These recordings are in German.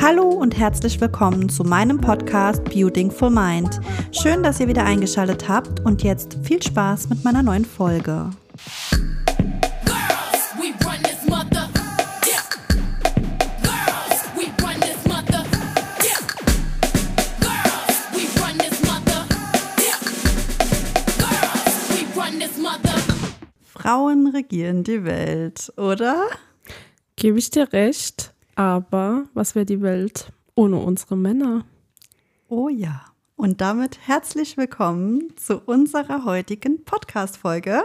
Hallo und herzlich willkommen zu meinem Podcast Beautiful Mind. Schön, dass ihr wieder eingeschaltet habt und jetzt viel Spaß mit meiner neuen Folge. Frauen regieren die Welt, oder? Gebe ich dir recht, aber was wäre die Welt ohne unsere Männer? Oh ja. Und damit herzlich willkommen zu unserer heutigen Podcast-Folge.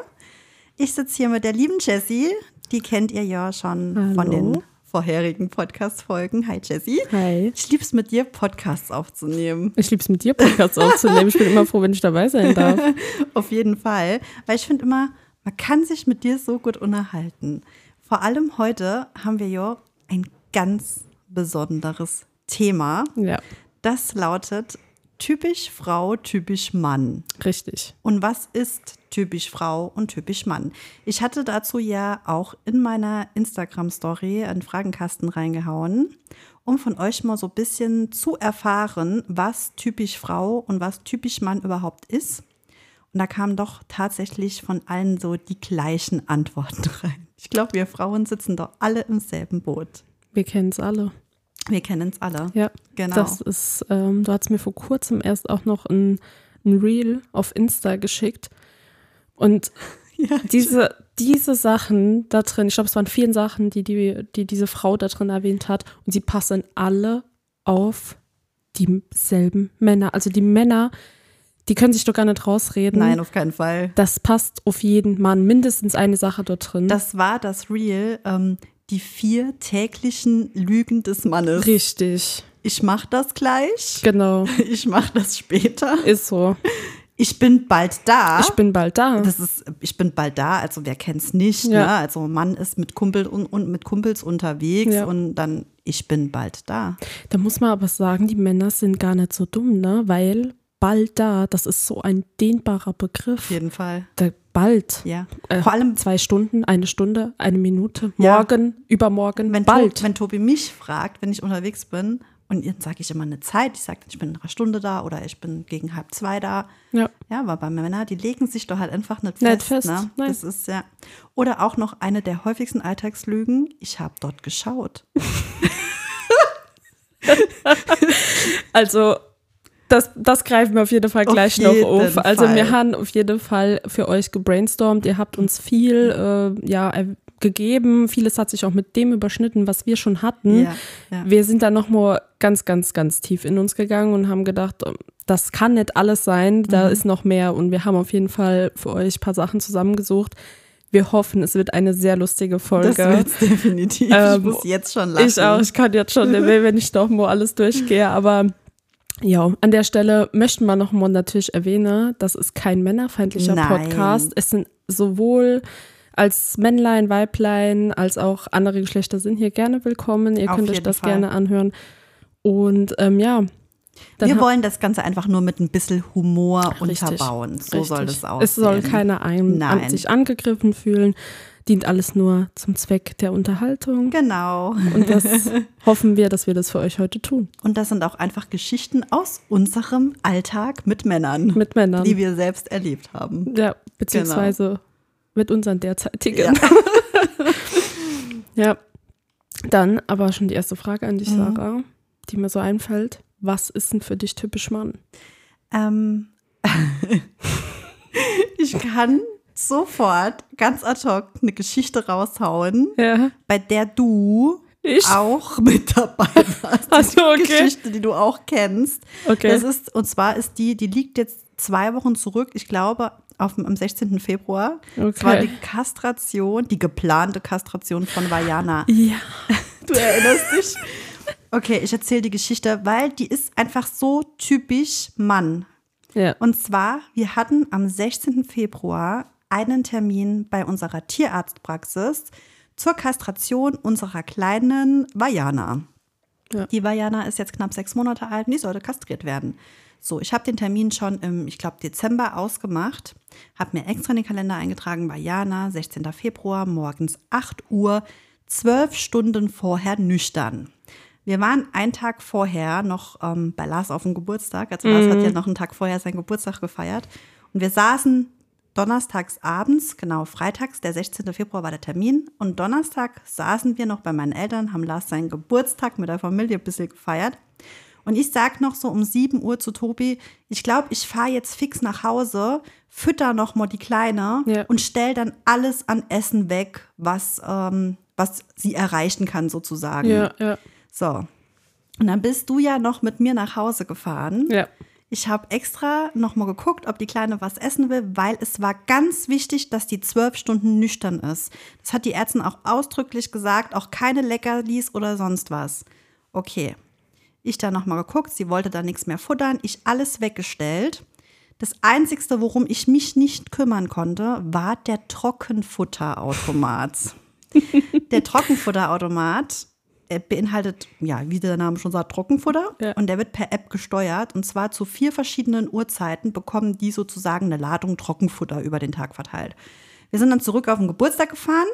Ich sitze hier mit der lieben Jessie. Die kennt ihr ja schon Hallo. von den vorherigen Podcast-Folgen. Hi Jessie. Hi. Ich lieb's mit dir, Podcasts aufzunehmen. Ich liebe es mit dir, Podcasts aufzunehmen. Ich bin immer froh, wenn ich dabei sein darf. Auf jeden Fall. Weil ich finde immer, man kann sich mit dir so gut unterhalten. Vor allem heute haben wir ja ein ganz besonderes Thema. Ja, Das lautet typisch Frau, typisch Mann. richtig. Und was ist typisch Frau und typisch Mann? Ich hatte dazu ja auch in meiner Instagram-Story einen Fragenkasten reingehauen, um von euch mal so ein bisschen zu erfahren, was typisch Frau und was typisch Mann überhaupt ist. Und da kamen doch tatsächlich von allen so die gleichen Antworten rein. Ich glaube, wir Frauen sitzen doch alle im selben Boot. Wir kennen es alle. Wir kennen es alle. Ja, Genau. Das ist, ähm, du hast mir vor kurzem erst auch noch ein, ein Reel auf Insta geschickt. Und Ja, diese, diese Sachen da drin, ich glaube, es waren vier Sachen, die, die, die diese Frau da drin erwähnt hat. Und sie passen alle auf dieselben Männer. Also die Männer, die können sich doch gar nicht rausreden. Nein, auf keinen Fall. Das passt auf jeden Mann. Mindestens eine Sache dort drin. Das war das Real, ähm, die vier täglichen Lügen des Mannes. Richtig. Ich mach das gleich. Genau. Ich mach das später. Ist so. Ich bin bald da. Ich bin bald da. das ist, ich bin bald da, also wer kennt's nicht, Ja. ne? Also Mann ist mit Kumpel und, und mit Kumpels unterwegs Ja. und dann ich bin bald da. Da muss man aber sagen, die Männer sind gar nicht so dumm, ne? Weil bald da, das ist so ein dehnbarer Begriff. Auf jeden Fall. Da, bald. Ja. Äh, Vor allem, zwei Stunden, eine Stunde, eine Minute, Ja. morgen, übermorgen, wenn, bald. To wenn Tobi mich fragt, wenn ich unterwegs bin, und dann sage ich immer eine Zeit, ich sage, ich bin in einer Stunde da oder ich bin gegen halb zwei da. ja. Ja, aber bei Männern, die legen sich doch halt einfach nicht Nicht fest. fest, ne? nein. Das ist ja. Oder auch noch eine der häufigsten Alltagslügen, ich habe dort geschaut. Also, das, das greifen wir auf jeden Fall Auf gleich noch jeden auf. Also, wir Fall. haben auf jeden Fall für euch gebrainstormt. Ihr habt uns viel äh, ja, gegeben. Vieles hat sich auch mit dem überschnitten, was wir schon hatten. Ja, ja. Wir sind dann noch mal ganz, ganz, ganz tief in uns gegangen und haben gedacht, ähm, das kann nicht alles sein, da Mhm. ist noch mehr. Und wir haben auf jeden Fall für euch ein paar Sachen zusammengesucht. Wir hoffen, es wird eine sehr lustige Folge. Das wird's definitiv. ich Ähm, muss jetzt schon lachen. Ich auch, ich kann jetzt schon wenn ich doch mal alles durchgehe, aber ja, an der Stelle möchten wir noch mal natürlich erwähnen, das ist kein männerfeindlicher Nein. Podcast. Es sind sowohl als Männlein, Weiblein, als auch andere Geschlechter sind hier gerne willkommen. Ihr Auf könnt euch das Fall. gerne anhören. Und ähm, ja, Wir wollen das Ganze einfach nur mit ein bisschen Humor Richtig, unterbauen. So soll richtig. das aussehen. Es soll keiner ein, an sich angegriffen fühlen. Dient alles nur zum Zweck der Unterhaltung. Genau. Und das hoffen wir, dass wir das für euch heute tun. Und das sind auch einfach Geschichten aus unserem Alltag mit Männern, Mit Männern. die wir selbst erlebt haben. Ja, beziehungsweise mit unseren derzeitigen. Ja. Ja. Dann aber schon die erste Frage an dich, Mhm. Sarah, die mir so einfällt. Was ist denn für dich typisch Mann? Ähm, ich kann sofort ganz ad hoc eine Geschichte raushauen, Ja. bei der du Ich? auch mit dabei warst. So, Die okay. Geschichte, die du auch kennst. Okay. Das ist, und zwar ist die, die liegt jetzt zwei Wochen zurück, ich glaube, auf, am 16. Februar. Es war Okay. die Kastration, die geplante Kastration von Vajana. Ja. Du erinnerst dich? Okay, ich erzähle die Geschichte, weil die ist einfach so typisch Mann. Ja. Und zwar, wir hatten am 16. Februar einen Termin bei unserer Tierarztpraxis zur Kastration unserer kleinen Vajana. Ja. Die Vajana ist jetzt knapp sechs Monate alt und die sollte kastriert werden. So, ich habe den Termin schon im, ich glaube, Dezember ausgemacht, habe mir extra in den Kalender eingetragen, Vajana, 16. Februar, morgens 8 Uhr, zwölf Stunden vorher nüchtern. Wir waren einen Tag vorher noch ähm, bei Lars auf dem Geburtstag. Also Lars hat ja noch einen Tag vorher seinen Geburtstag gefeiert. Und wir saßen donnerstags abends, genau, freitags, der 16. Februar war der Termin. Und Donnerstag saßen wir noch bei meinen Eltern, haben Lars seinen Geburtstag mit der Familie ein bisschen gefeiert. Und ich sag noch so um 7 Uhr zu Tobi, ich glaube, ich fahre jetzt fix nach Hause, fütter noch mal die Kleine Ja. und stell dann alles an Essen weg, was, ähm, was sie erreichen kann, sozusagen. Ja, ja, So. Und dann bist du ja noch mit mir nach Hause gefahren. ja. Ich habe extra noch mal geguckt, ob die Kleine was essen will, weil es war ganz wichtig, dass die zwölf Stunden nüchtern ist. Das hat die Ärztin auch ausdrücklich gesagt, auch keine Leckerlis oder sonst was. Okay. Ich da noch mal geguckt, sie wollte da nichts mehr futtern, ich alles weggestellt. Das Einzigste, worum ich mich nicht kümmern konnte, war der Trockenfutterautomat. der Trockenfutterautomat er beinhaltet, ja, wie der Name schon sagt, Trockenfutter. Ja. Und der wird per App gesteuert. Und zwar zu vier verschiedenen Uhrzeiten bekommen die sozusagen eine Ladung Trockenfutter über den Tag verteilt. Wir sind dann zurück auf den Geburtstag gefahren.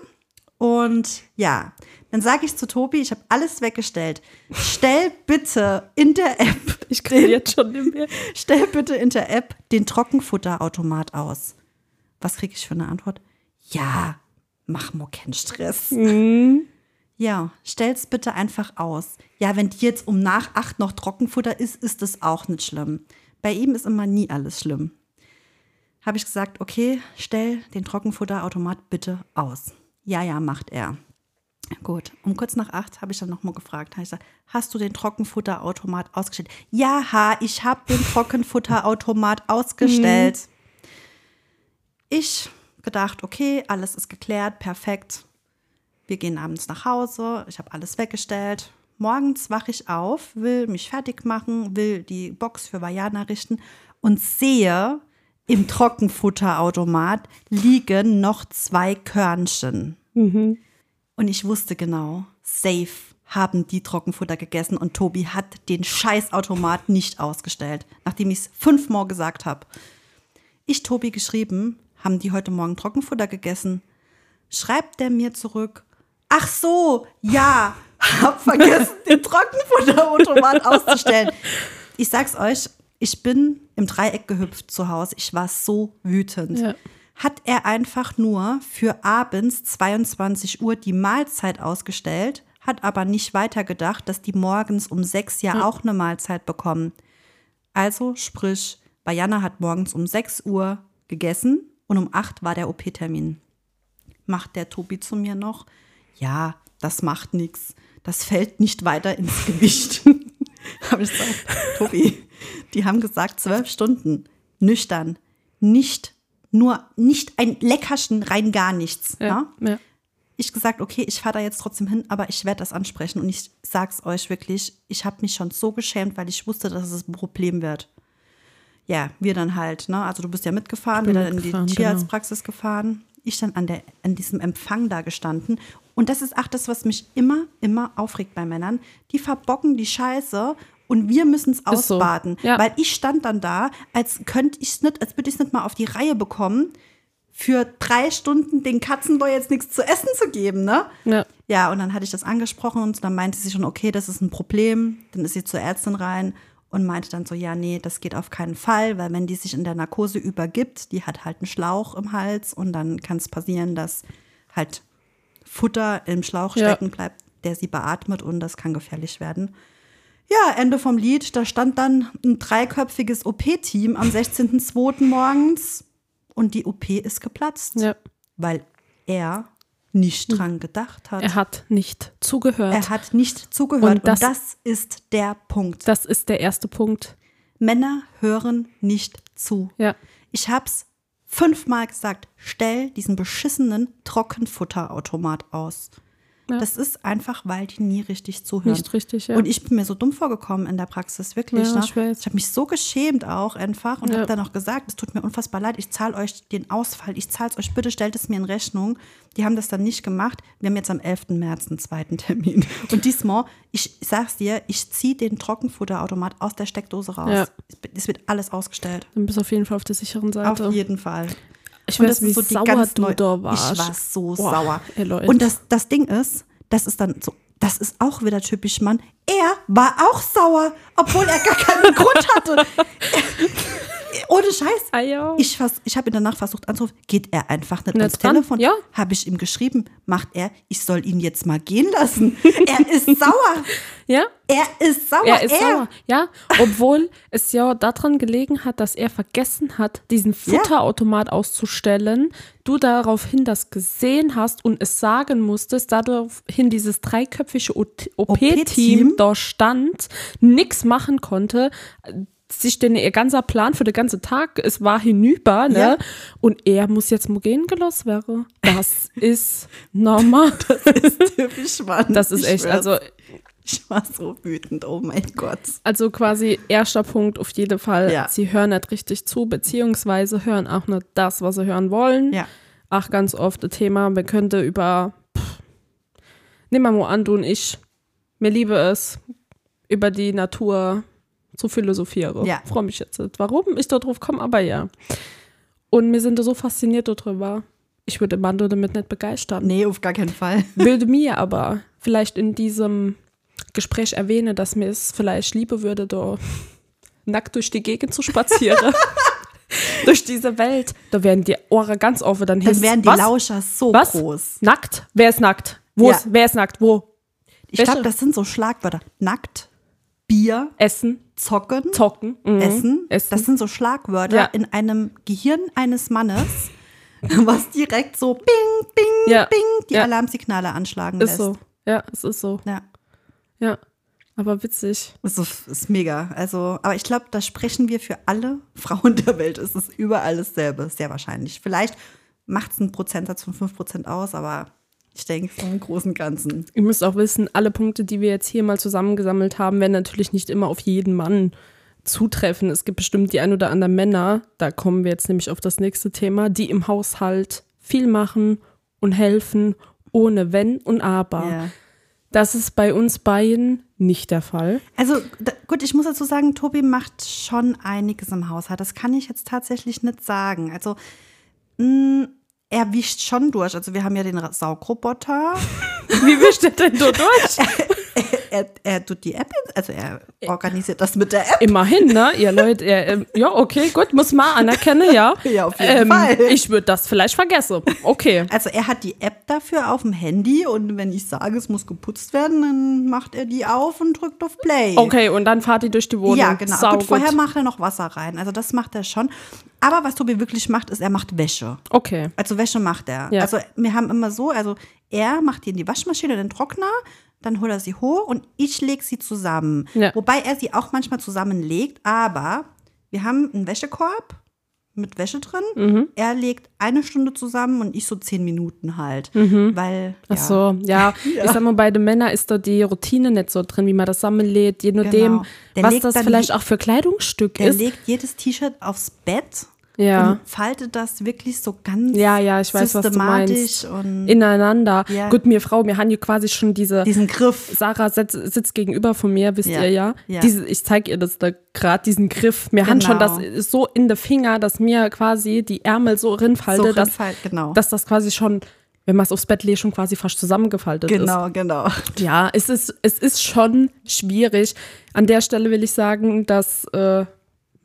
Und ja, dann sage ich zu Tobi, ich habe alles weggestellt. Stell bitte in der App, Ich kann jetzt schon nicht mehr. stell bitte in der App den Trockenfutterautomat aus. Was kriege ich für eine Antwort? Ja, mach mir keinen Stress. Ja, stell's bitte einfach aus. Ja, wenn die jetzt um nach acht noch Trockenfutter ist, ist das auch nicht schlimm. Bei ihm ist immer nie alles schlimm. Habe ich gesagt, okay, stell den Trockenfutterautomat bitte aus. Ja, ja, macht er. Gut, um kurz nach acht habe ich dann nochmal gefragt. Habe ich gesagt, hast du den Trockenfutterautomat ausgestellt? Ja, ha, ich habe den Trockenfutterautomat ausgestellt. Ich gedacht, okay, alles ist geklärt, perfekt. Wir gehen abends nach Hause, ich habe alles weggestellt. Morgens wache ich auf, will mich fertig machen, will die Box für Vajana richten und sehe, im Trockenfutterautomat liegen noch zwei Körnchen. Und ich wusste genau, safe haben die Trockenfutter gegessen und Tobi hat den Scheißautomat nicht ausgestellt, nachdem ich es fünfmal gesagt habe. Ich Tobi geschrieben, haben die heute Morgen Trockenfutter gegessen? Schreibt der mir zurück, ach so, ja, hab vergessen, den Trockenfutterautomat auszustellen. Ich sag's euch, ich bin im Dreieck gehüpft zu Hause. Ich war so wütend. Ja. Hat er einfach nur für abends 22 Uhr die Mahlzeit ausgestellt, hat aber nicht weitergedacht, dass die morgens um sechs ja auch eine Mahlzeit bekommen. Also sprich, Bayana hat morgens um 6 Uhr gegessen und um 8 war der OP-Termin. Macht der Tobi zu mir noch, ja, das macht nichts. Das fällt nicht weiter ins Gewicht. Habe ich gesagt, Tobi, die haben gesagt, zwölf Stunden, nüchtern, nicht nur, nicht ein Leckerchen, rein gar nichts. Ja? Ja, ja. ich gesagt, okay, ich fahre da jetzt trotzdem hin, aber ich werde das ansprechen. Und ich sag's euch wirklich, ich habe mich schon so geschämt, weil ich wusste, dass es ein Problem wird. Ja, wir dann halt, ne? Also du bist ja mitgefahren, wir dann in die genau. Tierarztpraxis gefahren. Ich dann an, der, an diesem Empfang da gestanden. Und das ist auch das, was mich immer, immer aufregt bei Männern. Die verbocken die Scheiße und wir müssen es so. ausbaden. Ja. Weil ich stand dann da, als könnte ich es nicht, als würde ich es nicht mal auf die Reihe bekommen, für drei Stunden den Katzenboy jetzt nichts zu essen zu geben, ne? Ja. Ja, und dann hatte ich das angesprochen und dann meinte sie schon, okay, das ist ein Problem. Dann ist sie zur Ärztin rein und meinte dann so, ja, nee, das geht auf keinen Fall, weil wenn die sich in der Narkose übergibt, die hat halt einen Schlauch im Hals und dann kann es passieren, dass halt Futter im Schlauch Ja. stecken bleibt, der sie beatmet und das kann gefährlich werden. Ja, Ende vom Lied. Da stand dann ein dreiköpfiges OP-Team am 16.02. morgens und die OP ist geplatzt, ja. weil er nicht dran gedacht hat. Er hat nicht zugehört. Er hat nicht zugehört. Und Und das, das- ist der Punkt. das ist der erste Punkt. Männer hören nicht zu. Ja. Ich hab's fünfmal gesagt, stell diesen beschissenen Trockenfutterautomat aus. Ja. Das ist einfach, weil die nie richtig zuhören. Nicht richtig, ja. Und ich bin mir so dumm vorgekommen in der Praxis, wirklich. Ja, ne? ich ich habe mich so geschämt auch einfach und Ja. habe dann auch gesagt, es tut mir unfassbar leid, ich zahle euch den Ausfall, ich zahle es euch, bitte stellt es mir in Rechnung. Die haben das dann nicht gemacht. Wir haben jetzt am 11. März einen zweiten Termin. Und diesmal, ich sag's dir, ich ziehe den Trockenfutterautomat aus der Steckdose raus. Ja. Es wird alles ausgestellt. Dann bist du auf jeden Fall auf der sicheren Seite. Auf jeden Fall. Ich Und weiß, das ist wie so die sauer ganz du da warst. Ich war so Boah, sauer. ey. Und das, das Ding ist, das ist dann so, das ist auch wieder typisch Mann. er war auch sauer, obwohl er gar keinen Grund hatte. Ohne Scheiß. Ah, ja. Ich, ich habe ihn danach versucht anzurufen. Geht er einfach nicht Nicht ans dran? Telefon? Ja. Habe ich ihm geschrieben. Macht er, ich soll ihn jetzt mal gehen lassen. Er ist sauer. ja? Er ist sauer. Er ist sauer, ja. Obwohl es ja daran gelegen hat, dass er vergessen hat, diesen Futterautomat auszustellen. Du daraufhin das gesehen hast und es sagen musstest, daraufhin dieses dreiköpfige OP-Team. OP-Team da stand, nichts machen konnte. Sich denn ihr ganzer Plan für den ganzen Tag, es war hinüber, ne? Ja. Und er muss jetzt mal gehen gelassen werden. Das ist normal. typisch Mann. Das ist echt, also Ich war so wütend. Oh mein Gott. Also quasi erster Punkt auf jeden Fall, Ja. sie hören nicht richtig zu, beziehungsweise hören auch nicht das, was sie hören wollen. Ja. Auch ganz oft ein Thema, man könnte über, pff, wir mal an, du und ich, mir liebe es, über die Natur zu philosophieren. Ja. Freue mich jetzt nicht, warum ich da drauf komme, aber ja. Und wir sind da so fasziniert darüber. Ich würde Mando damit nicht begeistern Nee, auf gar keinen Fall. würde mir aber vielleicht in diesem Gespräch erwähnen, dass mir es vielleicht liebe würde, da nackt durch die Gegend zu spazieren. durch diese Welt. Da wären die Ohren ganz offen. Dann, Dann wären die was? Lauscher so Was? groß. Nackt? Wer ist nackt? Wo Ja. ist, wer ist nackt? Wo? Ich glaube, das sind so Schlagwörter. Nackt, Bier, Essen, zocken, zocken, mhm. essen. Essen. Das sind so Schlagwörter Ja. in einem Gehirn eines Mannes, was direkt so bing, bing, Ja. bing die Ja. Alarmsignale anschlagen ist lässt. so. Ja, es ist so. Ja. Ja. Aber witzig. Ist, so, ist mega. Also, aber ich glaube, da sprechen wir für alle Frauen der Welt. Es ist überall dasselbe, sehr wahrscheinlich. Vielleicht macht es einen Prozentsatz von 5% aus, aber ich denke, vom Großen und Ganzen. Ihr müsst auch wissen, alle Punkte, die wir jetzt hier mal zusammengesammelt haben, werden natürlich nicht immer auf jeden Mann zutreffen. Es gibt bestimmt die ein oder anderen Männer, da kommen wir jetzt nämlich auf das nächste Thema, die im Haushalt viel machen und helfen, ohne Wenn und Aber. Ja. Das ist bei uns beiden nicht der Fall. Also da, gut, ich muss dazu sagen, Tobi macht schon einiges im Haushalt. Das kann ich jetzt tatsächlich nicht sagen. Also mh, er wischt schon durch. Also wir haben ja den Saugroboter. Wie wischt er denn da durch? er, er tut die App, in- also er organisiert das mit der App. Immerhin, ne? Ihr Leute, er, ähm, ja, okay, gut, muss man anerkennen, ja. Ja, auf jeden Fall. Ich würde das vielleicht vergessen. Okay. Also er hat die App dafür auf dem Handy und wenn ich sage, es muss geputzt werden, dann macht er die auf und drückt auf Play. Okay, und dann fahrt ihr durch die Wohnung. Ja, genau. Sau gut, vorher macht er noch Wasser rein. Also das macht er schon. Aber was Tobi wirklich macht, ist, er macht Wäsche. Okay. Also Wäsche macht er. Ja. Also wir haben immer so, also er macht die in die Waschmaschine, in den Trockner, dann holt er sie hoch und ich lege sie zusammen. Ja. Wobei er sie auch manchmal zusammenlegt, aber wir haben einen Wäschekorb mit Wäsche drin. Mhm. Er legt eine Stunde zusammen und ich so zehn Minuten halt. Weil, Ach ja. so, ja. Ich sag mal, bei den Männern ist da die Routine nicht so drin, wie man das zusammenlädt, je nachdem, Genau. Was das vielleicht auch für Kleidungsstück Der ist. legt jedes T-Shirt aufs Bett Ja. und faltet das wirklich so ganz Ja, ja, ich weiß, was du systematisch meinst. und Ineinander. Ja. Gut, mir Frau, wir haben hier quasi schon diese. diesen Griff. Sarah sitzt, sitzt gegenüber von mir, wisst Ja. ihr ja. Ja. Diese, ich zeige ihr das da gerade, diesen Griff. Wir haben schon das Genau. so in den Finger, dass mir quasi die Ärmel so rinfalte, So dass, rinfalt, genau. dass das quasi schon, wenn man es aufs Bett legt, schon quasi fast zusammengefaltet ist. Genau, genau. Ja, es ist, es ist schon schwierig. An der Stelle will ich sagen, dass äh,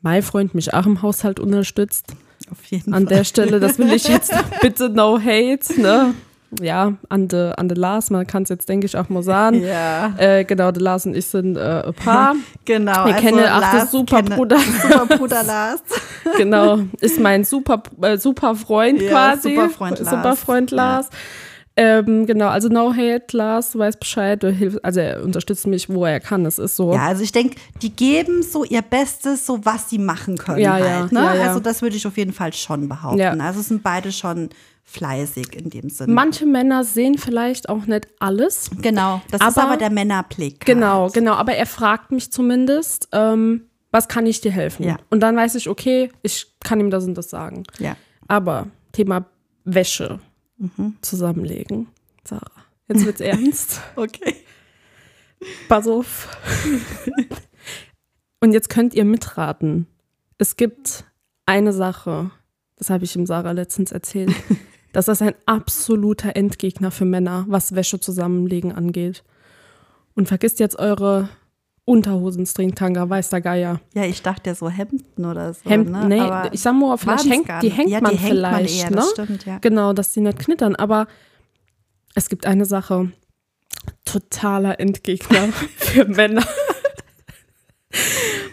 mein Freund mich auch im Haushalt unterstützt. Auf jeden An Fall. der Stelle, das will ich jetzt bitte no hate, ne? Ja, an de, an de Lars, man kann es jetzt, denke ich, auch mal sagen. Ja. Äh, genau, de Lars und ich sind äh, ein Paar. Genau. Wir kennen auch den Superbruder. Superbruder Lars. genau, ist mein super, äh, super Freund Ja, quasi. Superfreund Lars. Superfreund Lars. Ähm, genau, also no hate, Lars, du weißt Bescheid, du hilfst, also er unterstützt mich, wo er kann, es ist so. Ja, also ich denke, die geben so ihr Bestes, so was sie machen können Ja, ja, halt. Ne? ja, ja. Also das würde ich auf jeden Fall schon behaupten. Ja. Also sind beide schon fleißig in dem Sinne. Manche Männer sehen vielleicht auch nicht alles. genau, das ist Aber- aber der Männerblick. Genau, halt. genau. Aber er fragt mich zumindest, ähm, was kann ich dir helfen? Ja. Und dann weiß ich, okay, ich kann ihm das und das sagen. Ja. Aber Thema Wäsche Mhm. zusammenlegen. Sarah, jetzt wird's ernst. Okay. Pass auf. und jetzt könnt ihr mitraten. Es gibt eine Sache, das habe ich ihm Sarah letztens erzählt. Das ist ein absoluter Endgegner für Männer, was Wäsche zusammenlegen angeht. Und vergisst jetzt eure Unterhosen, Tanga, weiß der Geier. Ja, ich dachte ja so Hemden oder so. Hemd, ne? nee, Aber ich sag mal, vielleicht hängt, die hängt ja, man die hängt vielleicht, man eher, ne? das stimmt, ja. Genau, dass die nicht knittern, aber es gibt eine Sache. Totaler Endgegner für Männer.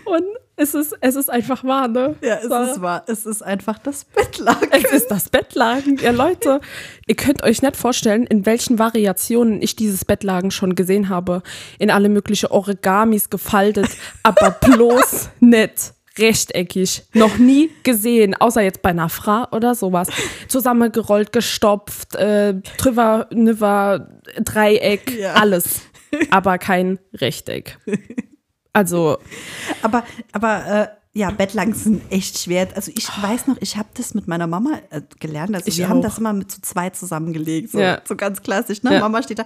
Und es ist, es ist einfach wahr, ne? Ja, es Sarah? ist wahr. Es ist einfach das Bettlaken. Es ist das Bettlaken. Ja, Leute, ihr könnt euch nicht vorstellen, in welchen Variationen ich dieses Bettlaken schon gesehen habe. In alle möglichen Origamis gefaltet, aber bloß nicht rechteckig. Noch nie gesehen, außer jetzt bei einer Frau oder sowas. Zusammengerollt, gestopft, äh, drüber, nüber, Dreieck, Ja. alles. Aber kein Rechteck. Also, Aber, aber äh, ja, Bettlaken sind echt schwer. Also ich weiß noch, ich habe das mit meiner Mama äh, gelernt. Also Ich wir haben auch. das immer mit zu zweit zusammengelegt. So, Ja. so ganz klassisch. Ne? Ja. Mama steht da.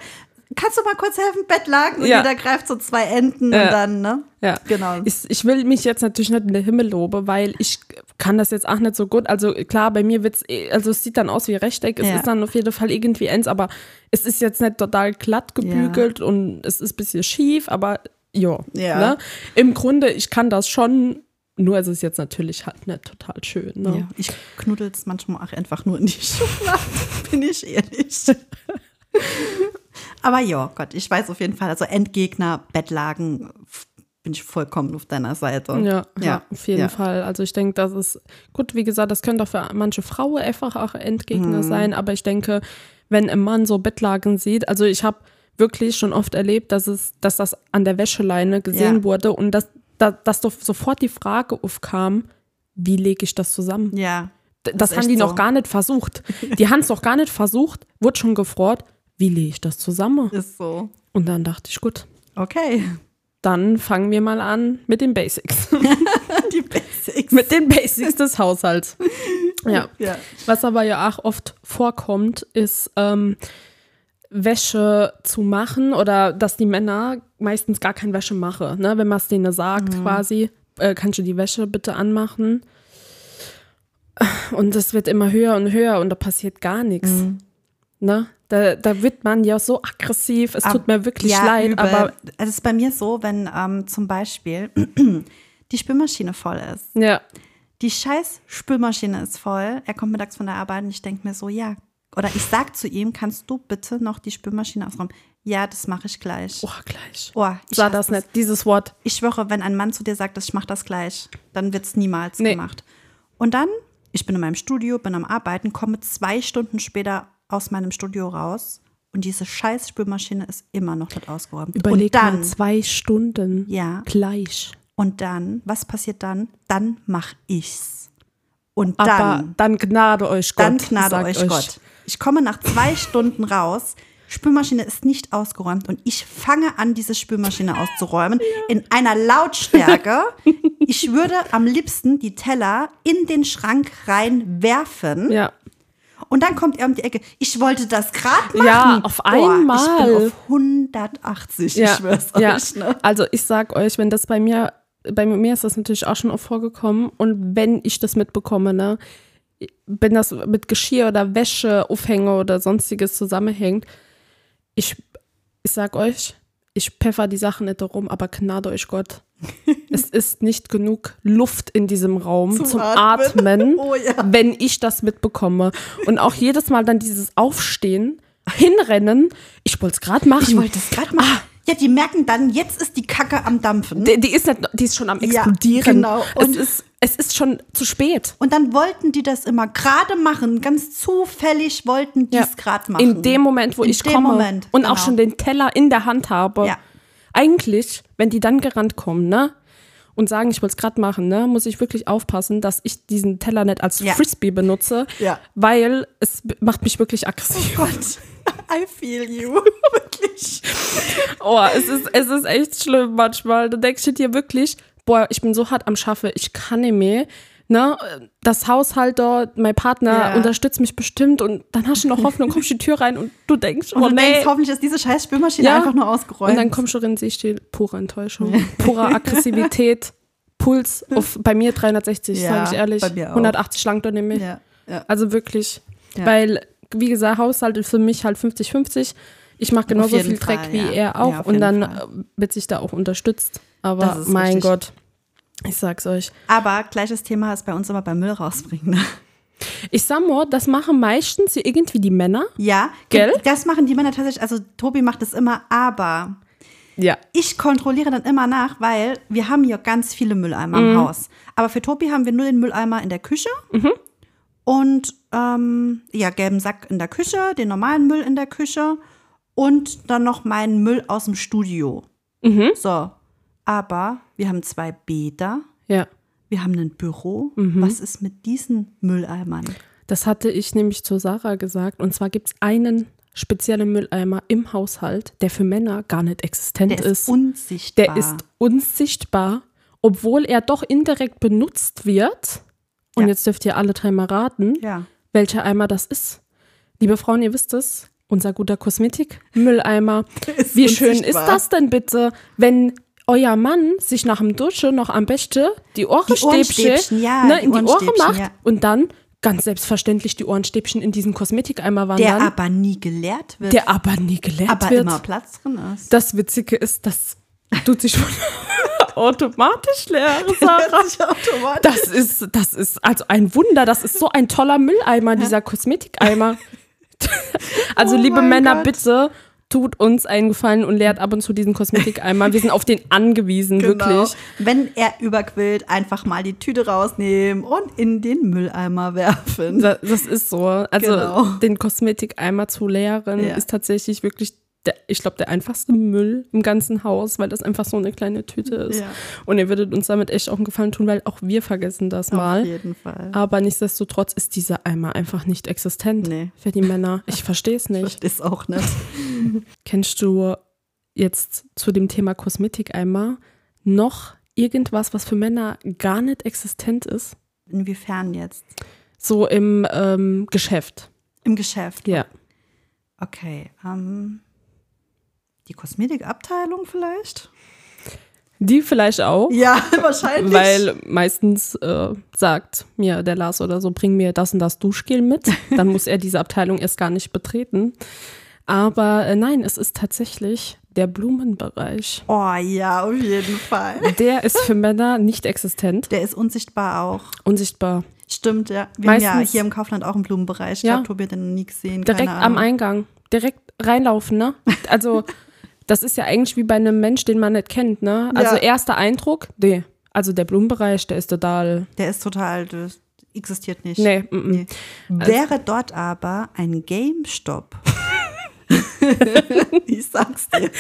Kannst du mal kurz helfen, Bettlaken? Und Ja. jeder greift so zwei Enden Ja. und dann, ne? Ja, Genau. Ich, ich will mich jetzt natürlich nicht in den Himmel loben, weil ich kann das jetzt auch nicht so gut. Also klar, bei mir wird's, eh- also es sieht dann aus wie Rechteck, es Ja. ist dann auf jeden Fall irgendwie eins, aber es ist jetzt nicht total glatt gebügelt und es ist ein bisschen schief, aber jo, Ja. Ne? Im Grunde, ich kann das schon, nur es ist jetzt natürlich halt nicht total schön. Ne? Ja, ich knuddel es manchmal auch einfach nur in die Schublade, bin ich ehrlich. Aber ja, Gott, ich weiß auf jeden Fall, also Endgegner, Bettlagen, bin ich vollkommen auf deiner Seite. Ja, ja, auf jeden ja. Fall. Also ich denke, das ist gut, wie gesagt, das könnte auch für manche Frauen einfach auch Endgegner Mhm. sein, aber ich denke, wenn ein Mann so Bettlagen sieht, also ich habe wirklich schon oft erlebt, dass es, dass das an der Wäscheleine gesehen Ja. wurde und dass, dass, dass doch sofort die Frage aufkam, wie lege ich das zusammen? Ja. Das ist haben die so. noch gar nicht versucht. Die haben es noch gar nicht versucht, wurde schon gefroht, wie lege ich das zusammen? Ist so. Und dann dachte ich, gut, Okay. dann fangen wir mal an mit den Basics. Die Basics. mit den Basics des Haushalts. Ja. Ja. Was aber ja auch oft vorkommt, ist ähm, Wäsche zu machen oder dass die Männer meistens gar keine Wäsche machen. Ne? Wenn man es denen sagt, quasi, äh, kannst du die Wäsche bitte anmachen? Und es wird immer höher und höher und da passiert gar nichts. Ne? Da, da wird man ja so aggressiv. Es tut mir wirklich ja, leid, übel. aber es ist bei mir so, wenn ähm, zum Beispiel die Spülmaschine voll ist. ja, Die scheiß Spülmaschine ist voll. Er kommt mittags von der Arbeit und ich denke mir so, ja. Oder ich sag zu ihm, kannst du bitte noch die Spülmaschine ausräumen? Ja, das mache ich gleich. oh, gleich. Oh, ich Sah das es. nicht, dieses Wort. Ich schwöre, wenn ein Mann zu dir sagt, ich mache das gleich, dann wird es niemals Nee. gemacht. Und dann, ich bin in meinem Studio, bin am Arbeiten, komme zwei Stunden später aus meinem Studio raus und diese scheiß Spülmaschine ist immer noch nicht ausgeräumt. Überleg und dann, mal, zwei Stunden Ja. gleich. und dann, was passiert dann? Dann mach ich's. Und Aber dann, dann gnade euch Gott. dann gnade euch Gott. Ich komme nach zwei Stunden raus. Spülmaschine ist nicht ausgeräumt und ich fange an, diese Spülmaschine auszuräumen in einer Lautstärke. ich würde am liebsten die Teller in den Schrank reinwerfen Ja, und dann kommt er um die Ecke. Ich wollte das gerade machen. Ja, auf Boah, Ich einmal. bin auf 180, ja, ich schwör's ja. euch. Ne? Also ich sag euch, wenn das bei mir, bei mir ist das natürlich auch schon oft vorgekommen und wenn ich das mitbekomme, ne, wenn das mit Geschirr oder Wäsche, Aufhänge oder sonstiges zusammenhängt, ich, ich sag euch, ich pfeffer die Sachen nicht rum, aber gnade euch Gott. es ist nicht genug Luft in diesem Raum zum, Zum Atmen, Atmen. Oh ja. wenn ich das mitbekomme. Und auch jedes Mal dann dieses Aufstehen, hinrennen, ich wollte es gerade machen. Ich wollte es gerade machen. Ja, die merken dann, jetzt ist die Kacke am Dampfen. Die, die, ist nicht, die ist schon am Ja, explodieren. genau. Es Und- ist, es ist schon zu spät. Und dann wollten die das immer gerade machen. Ganz zufällig wollten die es gerade machen. In dem Moment, wo In ich komme Moment, und genau. auch schon den Teller in der Hand habe. Ja. Eigentlich, wenn die dann gerannt kommen, ne? Und sagen, ich wollte es gerade machen, ne, muss ich wirklich aufpassen, dass ich diesen Teller nicht als Ja. Frisbee benutze, Ja. weil es macht mich wirklich aggressiv. Gott, I feel you. Wirklich. Oh, es ist, es ist echt schlimm manchmal. Da denkst du dir wirklich, boah, ich bin so hart am Schaffe, ich kann nicht mehr. Ne? Das Haushalt dort, mein Partner Ja. unterstützt mich bestimmt und dann hast du noch Hoffnung, kommst die Tür rein und du denkst, Und oh du nee. denkst, hoffentlich ist diese scheiß Spülmaschine Ja. einfach nur ausgeräumt. Und dann kommst du rein, siehst du pure Enttäuschung, pure Aggressivität, Puls auf bei mir 360, Ja, sage ich ehrlich. bei mir auch. 180 langt doch nicht mehr. Ja. Also wirklich. Weil, wie gesagt, Haushalt ist für mich halt 50-50. Ich mache genauso viel Dreck Fall, wie ja. er auch Ja, und dann Fall. äh, wird sich da auch unterstützt. Aber Das mein richtig. Gott, ich sag's euch. Aber gleiches Thema ist bei uns immer beim Müll rausbringen. Ne? Ich sag mal, das machen meistens irgendwie die Männer. Ja, Gell? das machen die Männer tatsächlich. Also Tobi macht es immer, aber Ja. ich kontrolliere dann immer nach, weil wir haben hier ganz viele Mülleimer Mhm. im Haus. Aber für Tobi haben wir nur den Mülleimer in der Küche Mhm. Und ähm, ja, gelben Sack in der Küche, den normalen Müll in der Küche und dann noch meinen Müll aus dem Studio. Mhm. So, aber wir haben zwei Bäder, Ja. wir haben ein Büro. Mhm. Was ist mit diesen Mülleimern? Das hatte ich nämlich zu Sarah gesagt. Und zwar gibt es einen speziellen Mülleimer im Haushalt, der für Männer gar nicht existent Der ist ist. unsichtbar. Der ist unsichtbar, obwohl er doch indirekt benutzt wird. Und Ja. jetzt dürft ihr alle dreimal raten, Ja. welcher Eimer das ist. Liebe Frauen, ihr wisst es. Unser guter Kosmetik-Mülleimer. Wie schön ist das denn bitte, wenn euer Mann sich nach dem Duschen noch am besten die Ohrenstäbchen, ja, ne, in die Ohren macht ja. und dann ganz selbstverständlich die Ohrenstäbchen in diesen Kosmetikeimer wandern, Der der, aber nie geleert wird. aber nie geleert aber wird. immer Platz drin ist. Das Witzige ist, das tut sich automatisch leer, Sarah. Das ist, das ist also ein Wunder. Das ist so ein toller Mülleimer, dieser Kosmetikeimer. also, Oh liebe Männer, Gott. bitte tut uns einen Gefallen und leert ab und zu diesen Kosmetikeimer. Wir sind auf den angewiesen, Genau. wirklich. Wenn er überquillt, einfach mal die Tüte rausnehmen und in den Mülleimer werfen. Das, das ist so. Also, Genau. den Kosmetikeimer zu leeren Ja. ist tatsächlich wirklich, der, ich glaube, der einfachste Müll im ganzen Haus, weil das einfach so eine kleine Tüte ist. Ja. Und ihr würdet uns damit echt auch einen Gefallen tun, weil auch wir vergessen das mal. Auf jeden Fall. Aber nichtsdestotrotz ist dieser Eimer einfach nicht existent Nee. für die Männer. Ich verstehe es Ich nicht. verstehe es auch nicht. Kennst du jetzt zu dem Thema Kosmetikeimer noch irgendwas, was für Männer gar nicht existent ist? Inwiefern jetzt? So im ähm, Geschäft. Im Geschäft. Ja. Okay. Ähm, die Kosmetikabteilung vielleicht? Die vielleicht auch. Ja, wahrscheinlich. Weil meistens äh, sagt mir der Lars oder so, bring mir das und das Duschgel mit. Dann muss er diese Abteilung erst gar nicht betreten. Aber äh, nein, es ist tatsächlich der Blumenbereich. Oh ja, auf jeden Fall. Der ist für Männer nicht existent, Der ist unsichtbar auch. unsichtbar. Stimmt, ja. Wir haben ja Meistens- hier im Kaufland auch einen Blumenbereich. Ich Ja. glaube, Tobi hat den noch nie gesehen. Direkt am. Eingang. Direkt reinlaufen, ne? Also, das ist ja eigentlich wie bei einem Mensch, den man nicht kennt, ne? Also, Ja. erster Eindruck, nee. Also, der Blumenbereich, der ist total. Der ist total, das existiert nicht. Nee, mm, mm. Nee. Wäre dort aber ein GameStop. ich sag's dir.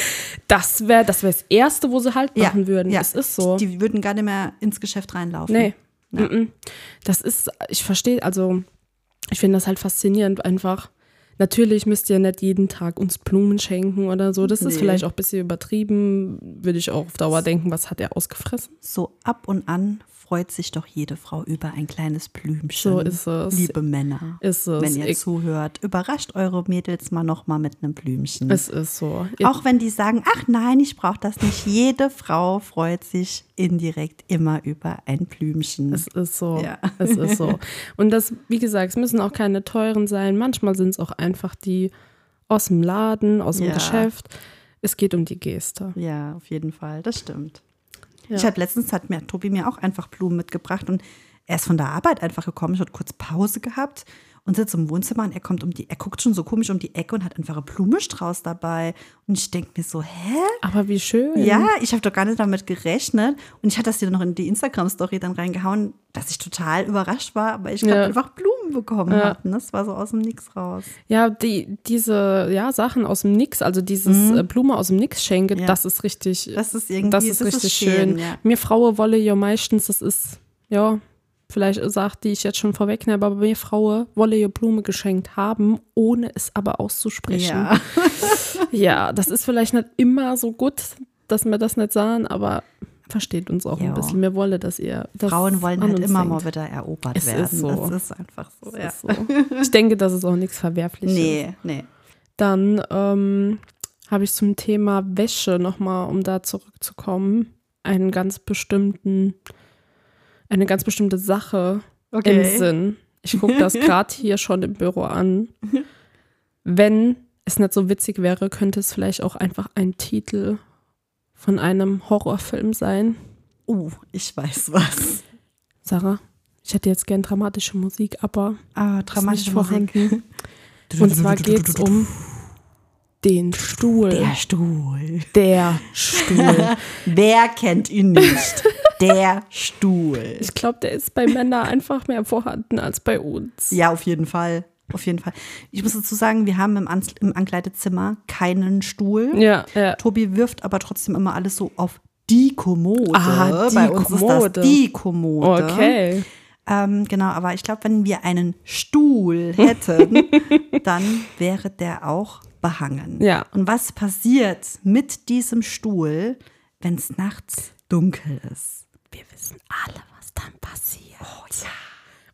Das wäre das, wär das Erste, wo sie halt machen würden. ja. Es ist so. Die würden gar nicht mehr ins Geschäft reinlaufen. Nee. Mm-mm. Das ist, ich verstehe, also ich finde das halt faszinierend einfach. Natürlich müsst ihr nicht jeden Tag uns Blumen schenken oder so. Das ist Nee. vielleicht auch ein bisschen übertrieben. Würde ich auch auf Dauer denken, was hat er ausgefressen? So ab und an freut sich doch jede Frau über ein kleines Blümchen. So ist es. Liebe Männer. Ist es. Wenn ihr Ich- zuhört, überrascht eure Mädels mal noch mal mit einem Blümchen. Es ist so. Auch wenn die sagen, ach nein, ich brauche das nicht. Jede Frau freut sich indirekt immer über ein Blümchen. Es ist so. Ja. Es ist so. Und das, wie gesagt, es müssen auch keine teuren sein. Manchmal sind es auch einfach die aus dem Laden, aus dem Ja. Geschäft. Es geht um die Geste. ja, auf jeden Fall, das stimmt. Ja. Ich hatte letztens, hat mir Tobi mir auch einfach Blumen mitgebracht und er ist von der Arbeit einfach gekommen. Ich hatte kurz Pause gehabt und sitze im Wohnzimmer und er kommt um die, er guckt schon so komisch um die Ecke und hat einfach einen Blumenstrauß dabei. Und ich denke mir so, hä? Aber wie schön. Ja, ich habe doch gar nicht damit gerechnet. Und ich hatte das dir noch in die Instagram-Story dann reingehauen, dass ich total überrascht war, weil ich gerade Ja. einfach Blumen bekommen Ja. Und Das war so aus dem Nix raus. Ja, die, diese ja, Sachen aus dem Nix, also dieses äh, Blume aus dem Nix schenke, Mhm. Ja. das ist richtig, Das ist irgendwie, das ist richtig schön. ja. Mir Fraue wolle ja meistens, das ist, ja, vielleicht sagt die ich jetzt schon vorwegnehme, aber mir Fraue wolle ja Blume geschenkt haben, ohne es aber auszusprechen. Ja. Ja, das ist vielleicht nicht immer so gut, dass wir das nicht sahen, aber versteht uns auch Ja. ein bisschen. Mir wolle, dass ihr das Frauen wollen halt immer denkt. mal wieder erobert Es ist werden. so. Das ist einfach so. Ja. ist so. Ich denke, das ist auch nichts Verwerfliches. Nee, nee. Dann ähm, habe ich zum Thema Wäsche nochmal, um da zurückzukommen, einen ganz bestimmten, eine ganz bestimmte Sache im Sinn. Ich gucke das gerade hier schon im Büro an. Wenn es nicht so witzig wäre, könnte es vielleicht auch einfach ein Titel von einem Horrorfilm sein. Oh, ich weiß was. Sarah, ich hätte jetzt gern dramatische Musik, aber Ah, dramatische nicht Musik. vorhanden. Und zwar geht es um den Stuhl. Der Stuhl. Der Stuhl. Wer kennt ihn nicht? Der Stuhl. Ich glaube, der ist bei Männern einfach mehr vorhanden als bei uns. Ja, auf jeden Fall. Auf jeden Fall. Ich muss dazu sagen, wir haben im, Ans im Ankleidezimmer keinen Stuhl. Ja, ja. Tobi wirft aber trotzdem immer alles so auf die Kommode. Ah, die Bei uns ist Kommode. das die Kommode. Okay. Ähm, genau, aber ich glaube, wenn wir einen Stuhl hätten, dann wäre der auch behangen. Ja. Und was passiert mit diesem Stuhl, wenn es nachts dunkel ist? Wir wissen alle, was dann passiert. Oh ja.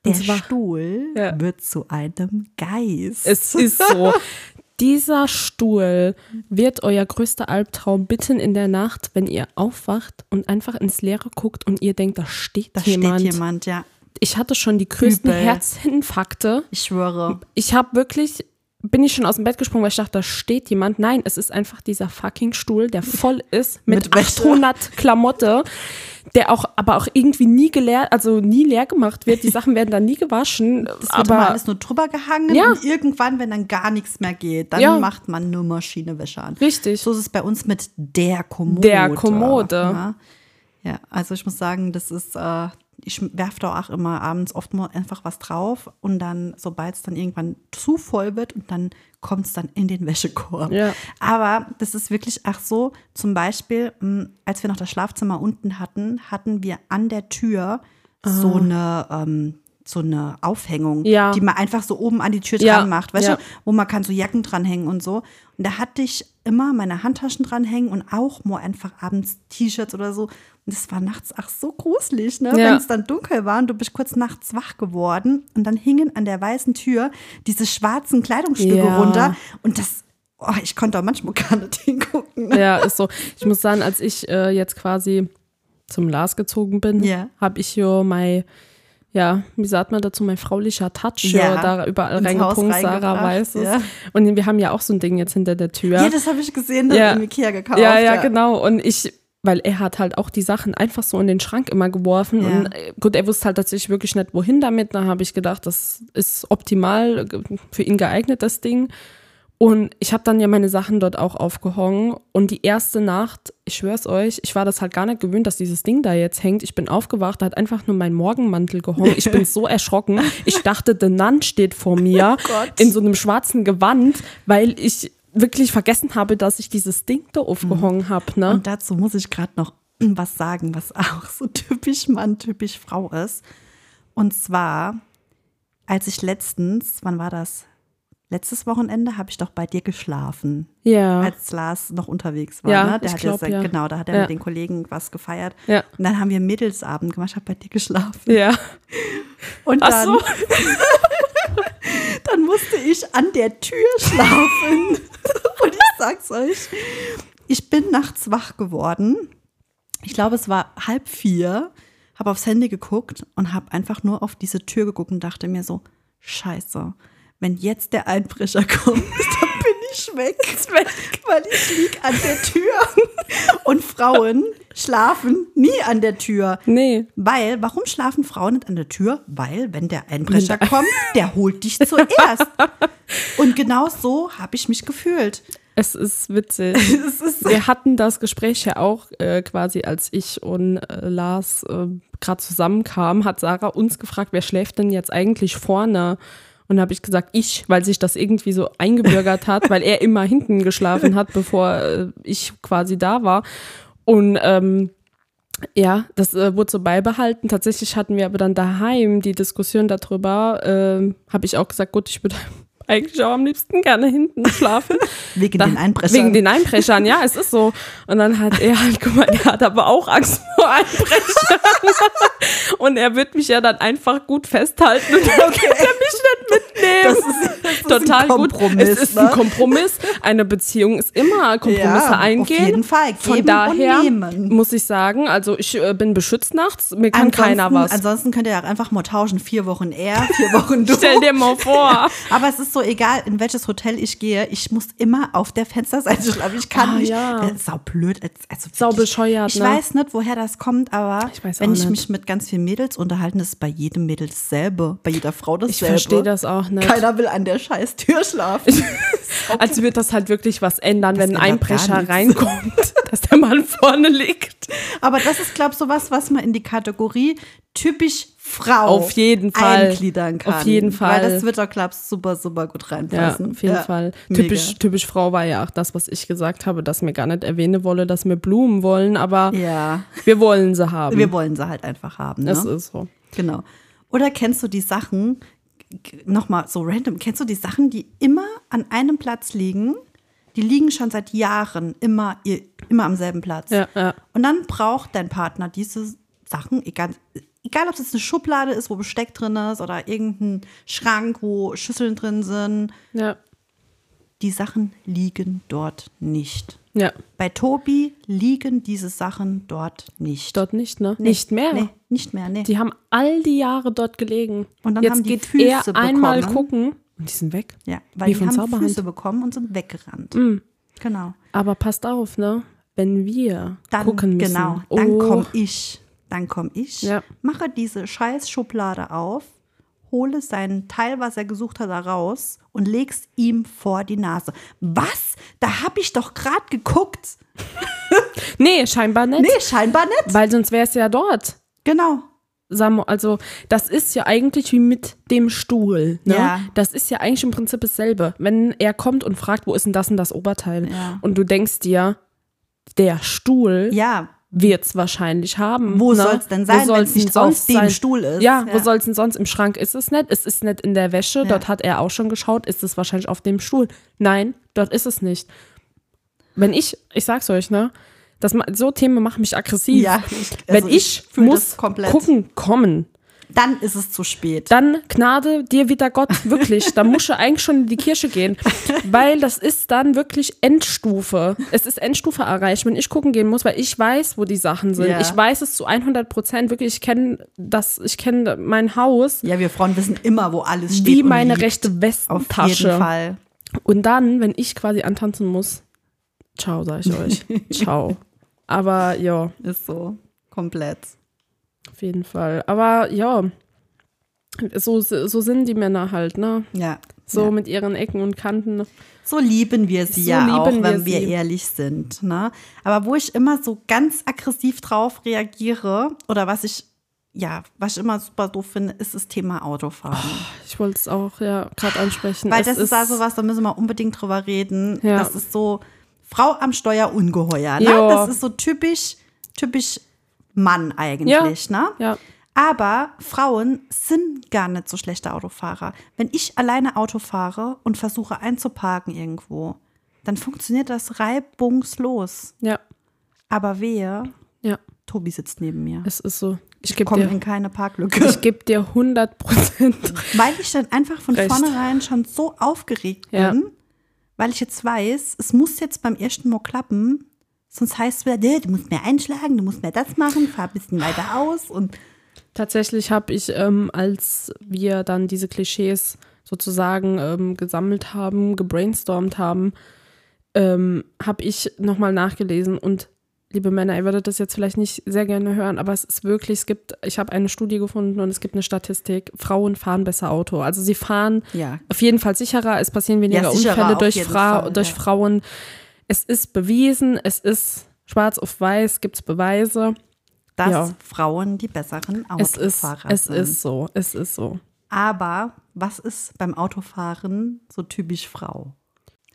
Der zwar- Stuhl Ja. wird zu einem Geist. Es ist so. Dieser Stuhl wird euer größter Albtraum mitten in der Nacht, wenn ihr aufwacht und einfach ins Leere guckt und ihr denkt, da steht da jemand. steht jemand, ja. Ich hatte schon die größten Übel. Herzinfarkte. Ich schwöre. Ich habe wirklich, bin ich schon aus dem Bett gesprungen, weil ich dachte, da steht jemand. Nein, es ist einfach dieser fucking Stuhl, der voll ist mit, Mit Wäsche. 800 Klamotte, der auch, aber auch irgendwie nie geleert, also nie leer gemacht wird. Die Sachen werden dann nie gewaschen. Es wird immer aber alles nur drüber gehangen Ja. und irgendwann, wenn dann gar nichts mehr geht, dann Ja. macht man nur Maschinewäsche an. Richtig. So ist es bei uns mit der Kommode. Der Kommode. Ja, ja also ich muss sagen, das ist, äh, ich werfe da auch immer abends oft mal einfach was drauf und dann, sobald es dann irgendwann zu voll wird und dann kommt es dann in den Wäschekorb. Ja. Aber das ist wirklich, ach so, zum Beispiel, mh, als wir noch das Schlafzimmer unten hatten, hatten wir an der Tür so eine, ähm, so eine Aufhängung, Ja. die man einfach so oben an die Tür Ja, dran macht, weißt ja. du, wo man kann so Jacken dranhängen und so. Und da hatte ich immer meine Handtaschen dranhängen und auch mal einfach abends T-Shirts oder so. Und das war nachts ach so gruselig, ne? Wenn es dann dunkel war und du bist kurz nachts wach geworden und dann hingen an der weißen Tür diese schwarzen Kleidungsstücke runter und das, oh, ich konnte auch manchmal gar nicht hingucken. Ne? Ja, ist so. Ich muss sagen, als ich äh, jetzt quasi zum Lars gezogen bin, habe ich ja mein, ja, wie sagt man dazu, mein fraulicher Touch Ja, ja, da überall reingepunkt, Sarah weiß es. ja. Und wir haben ja auch so ein Ding jetzt hinter der Tür. Ja, das habe ich gesehen, das Ja. im Ikea gekauft. ja, ja, genau. Und ich, weil er hat halt auch die Sachen einfach so in den Schrank immer geworfen. Ja. Und äh, gut, er wusste halt tatsächlich wirklich nicht, wohin damit. Da habe ich gedacht, das ist optimal für ihn geeignet, das Ding. Und ich habe dann ja meine Sachen dort auch aufgehangen. Und die erste Nacht, ich schwör's euch, ich war das halt gar nicht gewöhnt, dass dieses Ding da jetzt hängt. Ich bin aufgewacht, da hat einfach nur mein Morgenmantel gehangen. Ich bin so erschrocken. Ich dachte, The Nun steht vor mir Gott. in so einem schwarzen Gewand, weil ich wirklich vergessen habe, dass ich dieses Ding da aufgehangen habe. Ne? Und dazu muss ich gerade noch was sagen, was auch so typisch Mann, typisch Frau ist. Und zwar, als ich letztens, wann war das? Letztes Wochenende habe ich doch bei dir geschlafen, ja. als Lars noch unterwegs war. Ja, ne? Der ich hat glaub, ja. genau, da hat er Ja. mit den Kollegen was gefeiert. Ja. Und dann haben wir Mädelsabend gemacht, ich habe bei dir geschlafen. ja. Und Ach dann, so. dann musste ich an der Tür schlafen. Und ich sag's euch, ich bin nachts wach geworden. Ich glaube, es war halb vier, habe aufs Handy geguckt und habe einfach nur auf diese Tür geguckt und dachte mir so, scheiße, wenn jetzt der Einbrecher kommt, dann bin ich weg. Weil ich lieg an der Tür. Und Frauen schlafen nie an der Tür. Nee. Weil, warum schlafen Frauen nicht an der Tür? Weil, wenn der Einbrecher kommt, der holt dich zuerst. Und genau so habe ich mich gefühlt. Es ist witzig. Es ist Wir hatten das Gespräch ja auch äh, quasi, als ich und äh, Lars äh, gerade zusammenkamen, hat Sarah uns gefragt, wer schläft denn jetzt eigentlich vorne? Und habe ich gesagt, ich, weil sich das irgendwie so eingebürgert hat, weil er immer hinten geschlafen hat, bevor äh, ich quasi da war. Und ähm, ja, das äh, wurde so beibehalten. Tatsächlich hatten wir aber dann daheim die Diskussion darüber. ähm, habe ich auch gesagt, gut, ich würde eigentlich auch am liebsten gerne hinten schlafen. wegen Da- den Einbrechern. Wegen den Einbrechern, ja, es ist so. Und dann hat er halt gemeint, er hat aber auch Angst vor Einbrechern. Und er wird mich ja dann einfach gut festhalten und dann wird er mich nicht mitnehmen. das ist, ist total ein gut. Kompromiss, Es ist ne? ein Kompromiss. Eine Beziehung ist immer Kompromisse Ja, auf eingehen. jeden Fall. Von Geben daher und nehmen. muss ich sagen, also ich äh, bin beschützt nachts, mir kann keiner was. Ansonsten könnt ihr auch einfach mal tauschen. Vier Wochen er, vier Wochen du. Stell dir mal vor. Aber es ist so egal, in welches Hotel ich gehe. Ich muss immer auf der Fensterseite schlafen. Ich kann Ah, nicht. ja. Das ist sau blöd. Also Sau bescheuert, Ich ne? weiß nicht, woher das kommt, aber Ich wenn ich nicht. mich mit ganz vielen Mädels unterhalte, ist es bei jedem Mädel dasselbe. Bei jeder Frau Ich dasselbe. verstehe das auch nicht. Keiner will an der scheiß Tür schlafen. Als wird das halt wirklich was ändern, wenn ein Einbrecher reinkommt, dass der Mann vorne liegt. Aber das ist, glaube ich, sowas, was man in die Kategorie typisch Frau Auf jeden Fall. eingliedern kann. Auf jeden Fall. Weil das wird doch, glaube ich, super, super gut Ja, reinpassen. auf jeden Ja, Fall. mega. Typisch, typisch Frau war ja auch das, was ich gesagt habe, dass mir gar nicht erwähnen wolle, dass wir Blumen wollen, aber Ja, wir wollen sie haben. wir wollen sie halt einfach haben. Ne? das ist so. Genau. Oder kennst du die Sachen, nochmal so random, kennst du die Sachen, die immer an einem Platz liegen? Die liegen schon seit Jahren immer, immer am selben Platz. Ja, ja. Und dann braucht dein Partner diese Sachen, egal, egal ob das eine Schublade ist, wo Besteck drin ist, oder irgendein Schrank, wo Schüsseln drin sind. Ja, Die Sachen liegen dort nicht. Ja. Bei Tobi liegen diese Sachen dort nicht. Dort nicht, ne? Nee, Nicht mehr. Nee, nicht mehr, nee. Die haben all die Jahre dort gelegen. Und dann Jetzt haben die geht Füße er einmal bekommen. gucken und die sind weg. Ja, weil Wie die von haben Zauberhand. Füße bekommen und sind weggerannt. Genau. Aber passt auf, ne? Wenn wir Dann, gucken müssen. genau, dann oh, komme ich. Dann komme ich, Ja. mache diese scheiß Schublade auf, hole sein Teil, was er gesucht hat, da raus und leg's ihm vor die Nase. Was? Da hab ich doch gerade geguckt. Nee, scheinbar nicht. Nee, scheinbar nicht. Weil sonst wäre es ja dort. Genau. Also das ist ja eigentlich wie mit dem Stuhl. Ne? Ja. Das ist ja eigentlich im Prinzip dasselbe. Wenn er kommt und fragt, wo ist denn das und das Oberteil? Ja. Und du denkst dir, der Stuhl Ja, wird's wahrscheinlich haben. Wo ne? soll's denn sein, Wo soll's wenn's nicht auf dem Stuhl ist? Ja, wo Ja. soll's denn sonst? Im Schrank ist es nicht. Es ist nicht in der Wäsche. Dort hat er auch schon geschaut. Ist es wahrscheinlich auf dem Stuhl? Nein, dort ist es nicht. Wenn ich, ich sag's euch, ne? Das, so Themen machen mich aggressiv. Ja, ich- Wenn also ich, ich fühl muss gucken kommen, dann ist es zu spät. dann gnade dir wieder Gott, wirklich. Da musst du eigentlich schon in die Kirche gehen. Weil das ist dann wirklich Endstufe. Es ist Endstufe erreicht, wenn ich gucken gehen muss, weil ich weiß, wo die Sachen sind. Ja. Ich weiß es zu 100 Prozent. Wirklich, ich kenne das, ich kenne mein Haus ja, wir Frauen wissen immer, wo alles steht. wie meine rechte Auf Westentasche. jeden Fall. Und dann, wenn ich quasi antanzen muss, ciao, sag ich euch. ciao. Aber ja, Ist so. Komplett. Auf jeden Fall. Aber ja, so, so sind die Männer halt, ne? Ja. So ja. mit ihren Ecken und Kanten. So lieben wir sie So ja auch, wir wenn wir sie. ehrlich sind. Ne? Aber wo ich immer so ganz aggressiv drauf reagiere oder was ich, ja, was ich immer super doof finde, ist das Thema Autofahren. Ich wollte es auch ja gerade ansprechen. Weil Es das ist also was, da müssen wir unbedingt drüber reden. Ja. Das ist so Frau am Steuer ungeheuer. Ne? Das ist so typisch, typisch Mann eigentlich. Ne? Ja, Aber Frauen sind gar nicht so schlechte Autofahrer. Wenn ich alleine Auto fahre und versuche einzuparken irgendwo, dann funktioniert das reibungslos. ja, Aber wehe, ja. Tobi sitzt neben mir. Es ist so. Ich gebe Kommt dir, in keine Parklücke. ich geb dir 100 Prozent. Weil ich dann einfach von Recht. vornherein schon so aufgeregt Ja. bin, weil ich jetzt weiß, es muss jetzt beim ersten Mal klappen. Sonst heißt es wieder, "Nee, du musst mehr einschlagen, du musst mehr das machen, fahr ein bisschen weiter aus. Und Tatsächlich habe ich, ähm, als wir dann diese Klischees sozusagen ähm, gesammelt haben, gebrainstormt haben, ähm, habe ich nochmal nachgelesen und liebe Männer, ihr würdet das jetzt vielleicht nicht sehr gerne hören, aber es ist wirklich, es gibt, ich habe eine Studie gefunden und es gibt eine Statistik, Frauen fahren besser Auto. Also sie fahren Ja. auf jeden Fall sicherer, es passieren weniger Ja, Unfälle durch, Fra Fall, durch ja. Frauen. Es ist bewiesen, es ist schwarz auf weiß, gibt es Beweise. dass Ja. Frauen die besseren Es ist, Autofahrer es sind. ist so, es ist so. Aber was ist beim Autofahren so typisch Frau?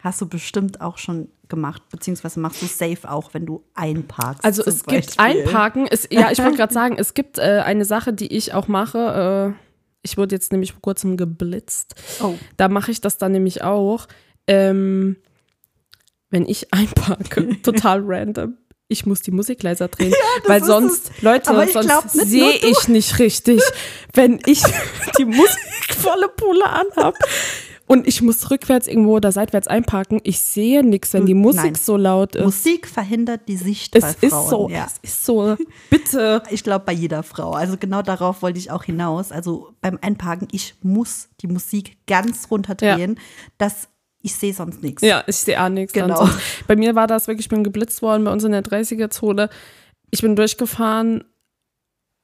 Hast du bestimmt auch schon gemacht, beziehungsweise machst du safe auch, wenn du einparkst. Also es gibt Beispiel. Einparken. Es, ja, ich wollte gerade sagen, es gibt äh, eine Sache, die ich auch mache. Äh, ich wurde jetzt nämlich vor kurzem geblitzt. Oh. Da mache ich das dann nämlich auch. Ähm, wenn ich einparke, total random. Ich muss die Musik leiser drehen, weil ist sonst, Leute, ich glaub, sonst sehe ich nicht richtig, wenn ich die Musik volle Pulle anhab. und ich muss rückwärts irgendwo oder seitwärts einparken. Ich sehe nichts, wenn die Musik Nein. so laut ist. Musik verhindert die Sicht es bei ist Frauen. so, Ja. es ist so. Bitte. Ich glaube, bei jeder Frau. Also genau darauf wollte ich auch hinaus. Also beim Einparken, ich muss die Musik ganz runterdrehen, dass ich sehe sonst nichts. Ja, ich sehe auch nichts. Genau. Bei mir war das wirklich, ich bin geblitzt worden bei uns in der 30er-Zone. Ich bin durchgefahren.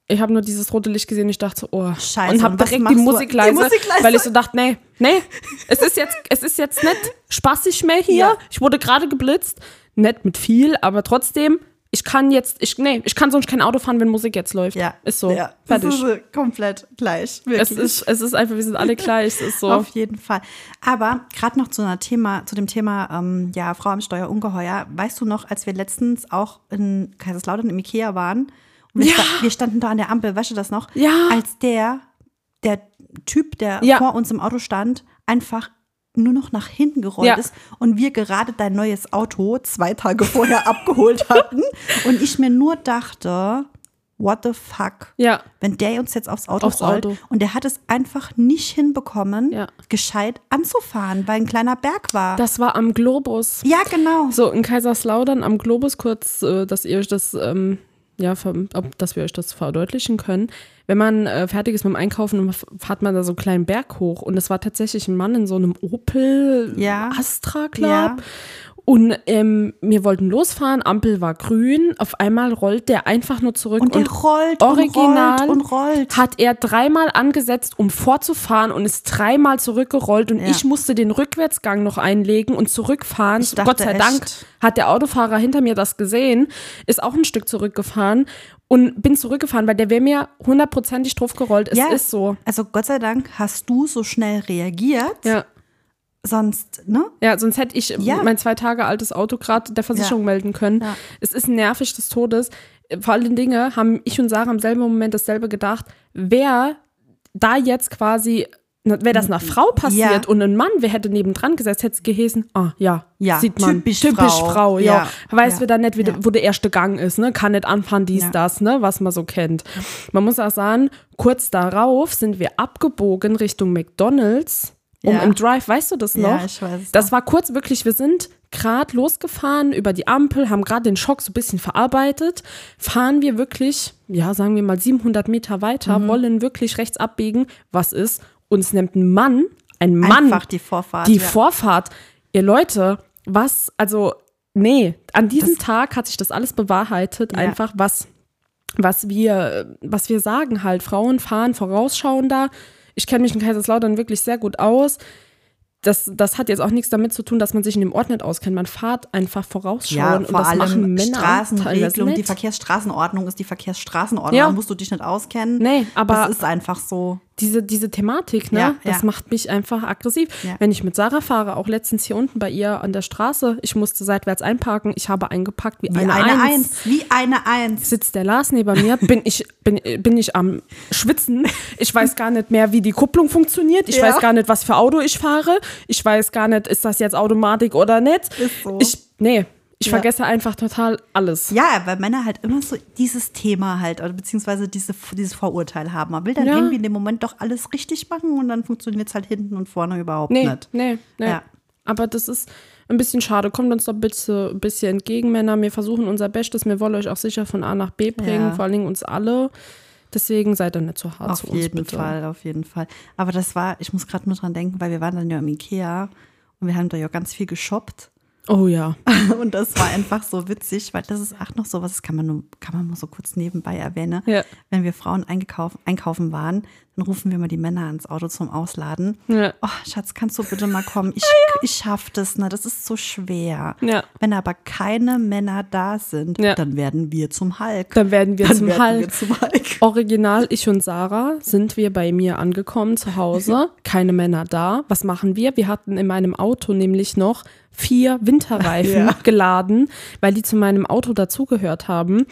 Ich habe nur dieses rote Licht gesehen. Ich dachte so, oh, Scheiße, und habe direkt die? Musik, Die leise, Musik leise. weil ich so dachte, nee, nee, es ist jetzt, es ist jetzt nicht spaßig mehr hier. Ja. Ich wurde gerade geblitzt, nicht mit viel, aber trotzdem, ich kann jetzt, ich, nee, ich kann sonst kein Auto fahren, wenn Musik jetzt läuft. Ja. ist so, Ja. fertig. Das ist komplett gleich. es Wirklich. ist, es ist einfach, wir sind alle gleich. Es ist so. Auf jeden Fall. Aber gerade noch zu, einer Thema, zu dem Thema ähm, ja, Frau am Steuer ungeheuer. Weißt du noch, als wir letztens auch in Kaiserslautern im Ikea waren und wir, Ja. sta wir standen da an der Ampel, weißt du das noch? Ja. Als der, der Typ, der Ja. vor uns im Auto stand, einfach nur noch nach hinten gerollt Ja. ist und wir gerade dein neues Auto zwei Tage vorher abgeholt hatten und ich mir nur dachte, what the fuck? Ja. wenn der uns jetzt aufs Auto Aufs rollt Auto. und der hat es einfach nicht hinbekommen, Ja. gescheit anzufahren, weil ein kleiner Berg war. Das war am Globus. ja, genau. So, in Kaiserslautern am Globus kurz, äh, dass ihr euch das, ähm, ja, ob, dass wir euch das verdeutlichen können. Wenn man äh, fertig ist mit dem Einkaufen, fährt man da so einen kleinen Berg hoch. Und es war tatsächlich ein Mann in so einem Opel Ja. Astra Club. Ja. Und ähm, wir wollten losfahren, Ampel war grün. Auf einmal rollt der einfach nur zurück. Und der rollt original und rollt und rollt. hat er dreimal angesetzt, um vorzufahren und ist dreimal zurückgerollt und Ja. ich musste den Rückwärtsgang noch einlegen und zurückfahren. Dachte Gott sei Dank echt. hat der Autofahrer hinter mir das gesehen, ist auch ein Stück zurückgefahren und bin zurückgefahren, weil der wäre mir hundertprozentig drauf gerollt. Es ja, ist so. Also Gott sei Dank hast du so schnell reagiert. Ja. Sonst, ne? Ja, sonst hätte ich Ja. mein zwei Tage altes Auto gerade der Versicherung Ja. melden können. Ja. Es ist nervig des Todes. Vor allen Dingen haben ich und Sarah im selben Moment dasselbe gedacht. Wer da jetzt quasi, wäre das einer Frau passiert und ein Mann, wer hätte nebendran gesetzt, hätte es gehesen, ah ja, Ja, sieht man. typisch typisch Frau. Frau, ja. Weiß Ja. wieder nicht, wie wo der erste Gang ist, ne? Kann nicht anfahren, dies, das, ne? Was man so kennt. Man muss auch sagen, kurz darauf sind wir abgebogen Richtung McDonalds. Um Ja. im Drive, weißt du das noch? Ja, ich weiß Das war kurz wirklich, wir sind gerade losgefahren über die Ampel, haben gerade den Schock so ein bisschen verarbeitet, fahren wir wirklich, ja, sagen wir mal 700 Meter weiter, Mhm. wollen wirklich rechts abbiegen. Was ist? Uns nimmt ein Mann, ein Mann, Einfach die Vorfahrt. die ja. Vorfahrt. Ihr Leute, was, also, nee, an diesem Tag hat sich das alles bewahrheitet, Ja. einfach was, was wir, was wir sagen halt. Frauen fahren vorausschauender. Ich kenne mich in Kaiserslautern wirklich sehr gut aus. Das, das hat jetzt auch nichts damit zu tun, dass man sich in dem Ort nicht auskennt. Man fährt einfach vorausschauen ja, und vor das allem machen Männer Straßenregelung, die. Verkehrsstraßenordnung ist die Verkehrsstraßenordnung. Ja. Da musst du dich nicht auskennen. Nee, aber- das ist einfach so. Diese, diese Thematik, ne, Ja, das ja. macht mich einfach aggressiv. Ja. Wenn ich mit Sarah fahre, auch letztens hier unten bei ihr an der Straße, ich musste seitwärts einparken, ich habe eingepackt wie, Wie eine, eine, Eins. Eins. Wie eine Eins. Sitzt der Lars neben mir, bin ich, bin, bin ich am Schwitzen. Ich weiß gar nicht mehr, wie die Kupplung funktioniert. Ich weiß gar nicht, was für Auto ich fahre. Ich weiß gar nicht, ist das jetzt Automatik oder nicht. Ist so. Ich, nee, ich Ja. vergesse einfach total alles. Ja, weil Männer halt immer so dieses Thema halt, oder beziehungsweise diese, dieses Vorurteil haben. Man will dann Ja. irgendwie in dem Moment doch alles richtig machen und dann funktioniert es halt hinten und vorne überhaupt Nee, nicht. nee, nee. Ja. Aber das ist ein bisschen schade. Kommt uns doch bitte ein bisschen entgegen, Männer. Wir versuchen unser Bestes. Wir wollen euch auch sicher von A nach B bringen, Ja. vor allen Dingen uns alle. Deswegen seid ihr nicht so hart Auf zu uns, jeden bitte. Fall, auf jeden Fall. Aber das war, ich muss gerade nur dran denken, weil wir waren dann ja im Ikea und wir haben da ja ganz viel geshoppt. Oh ja. Und das war einfach so witzig, weil das ist auch noch so was, das kann man nur, kann man mal so kurz nebenbei erwähnen. Ja. Wenn wir Frauen eingekauft, einkaufen waren, dann rufen wir mal die Männer ans Auto zum Ausladen. Ja. Oh, Schatz, kannst du bitte mal kommen? Ich, ich schaff das, ne? Das ist so schwer. Ja. Wenn aber keine Männer da sind, Ja. dann werden wir zum Hulk. Dann werden wir Dann zum werden Hulk. wir zum Hulk. Original, ich und Sarah sind wir bei mir angekommen zu Hause. Keine Männer da. Was machen wir? Wir hatten in meinem Auto nämlich noch vier Winterreifen Ja. geladen, weil die zu meinem Auto dazugehört haben.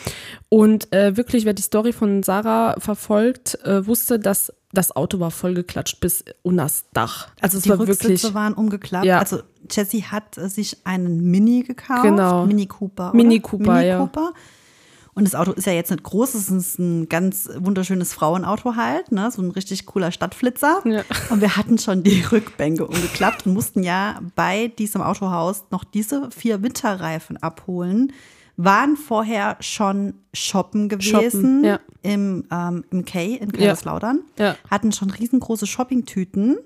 Und äh, wirklich, wer die Story von Sarah verfolgt, äh, wusste, dass das Auto war vollgeklatscht bis unters Dach. Also es die war Rücksitze wirklich waren umgeklappt. Ja. Also Jessie hat äh, sich einen Mini gekauft. Genau. Mini Cooper. Oder? Mini Cooper, Mini ja. Cooper. Und das Auto ist ja jetzt nicht groß, es ist ein ganz wunderschönes Frauenauto halt, ne? so ein richtig cooler Stadtflitzer. Ja. Und wir hatten schon die Rückbänke umgeklappt und mussten ja bei diesem Autohaus noch diese vier Winterreifen abholen. Waren vorher schon shoppen gewesen Shoppen, ja. im, ähm, im K in Kaiserslautern. Ja. Hatten schon riesengroße Shoppingtüten.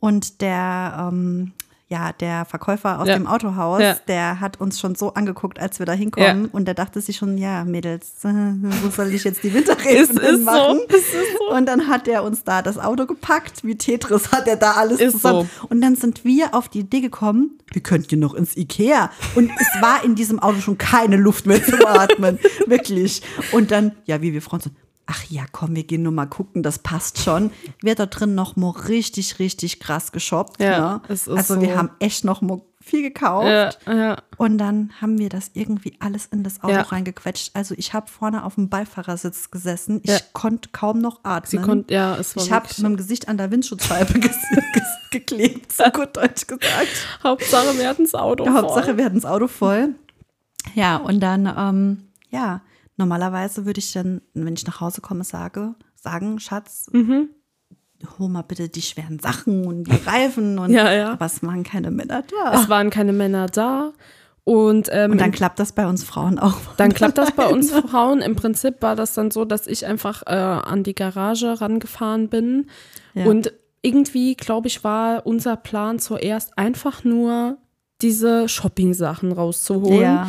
Und der, ähm, ja, der Verkäufer aus Ja. dem Autohaus, Ja. der hat uns schon so angeguckt, als wir da hinkommen. Ja. Und der dachte sich schon, ja, Mädels, wo soll ich jetzt die Winterreifen ist machen? so, ist so. Und dann hat er uns da das Auto gepackt. Wie Tetris hat er da alles Ist zusammen. Und dann sind wir auf die Idee gekommen, wir könnten noch ins Ikea. Und es war in diesem Auto schon keine Luft mehr zum Atmen. Wirklich. Und dann, ja, wie wir Frauen sind, ach ja, komm, wir gehen nur mal gucken, das passt schon. Wird da drin noch mal richtig, richtig krass geshoppt. Ja, ne? es ist Also wir so. haben echt noch mal viel gekauft. Ja, ja. Und dann haben wir das irgendwie alles in das Auto Ja. reingequetscht. Also ich habe vorne auf dem Beifahrersitz gesessen. Ich konnte kaum noch atmen. Sie konnte, ja, es war Ich habe mit dem Gesicht an der Windschutzscheibe geklebt, so gut Deutsch gesagt. Hauptsache, wir hatten das Auto. voll. Hauptsache, wir hatten das Auto voll. Ja, und dann, ähm, ja, normalerweise würde ich dann, wenn ich nach Hause komme, sage, sagen, Schatz, Mhm. hol mal bitte die schweren Sachen und die Reifen. Und, Ja, ja. Aber es waren keine Männer da. Es waren keine Männer da. Und, ähm, Und dann klappt das bei uns Frauen auch. Dann klappt das bei uns Frauen. Im Prinzip war das dann so, dass ich einfach äh, an die Garage rangefahren bin. Ja. Und irgendwie, glaube ich, war unser Plan zuerst einfach nur, diese Shopping-Sachen rauszuholen. Ja.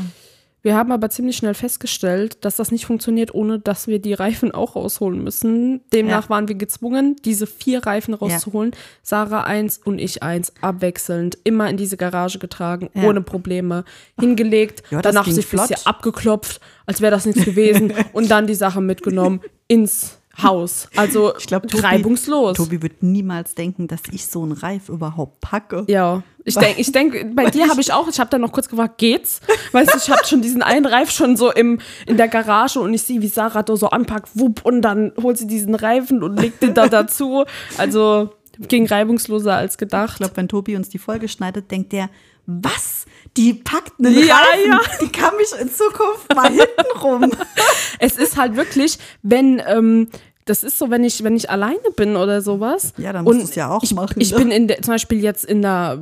Wir haben aber ziemlich schnell festgestellt, dass das nicht funktioniert, ohne dass wir die Reifen auch rausholen müssen. Demnach Ja. waren wir gezwungen, diese vier Reifen rauszuholen. Sarah eins und ich eins, abwechselnd, immer in diese Garage getragen, Ja. ohne Probleme, hingelegt, Ja, danach sich flott. hier abgeklopft, als wäre das nichts gewesen und dann die Sachen mitgenommen ins Haus. Also Ich glaube, Tobi, reibungslos. Tobi wird niemals denken, dass ich so einen Reif überhaupt packe. Ja, ich denke, ich denk, bei dir habe ich auch, ich habe dann noch kurz gefragt, geht's? Weißt du, ich habe schon diesen einen Reif schon so im, in der Garage und ich sehe, wie Sarah da so anpackt, wupp, und dann holt sie diesen Reifen und legt den da dazu. Also ging reibungsloser als gedacht. Ich glaube, wenn Tobi uns die Folge schneidet, denkt der, was? Die packt einen Ja, Reifen? ja. Die kann mich in Zukunft mal hinten rum. Es ist halt wirklich, wenn, ähm, das ist so, wenn ich, wenn ich alleine bin oder sowas. Ja, dann musst und du's ja auch ich, machen, Ich ne? bin in der, zum Beispiel jetzt in der,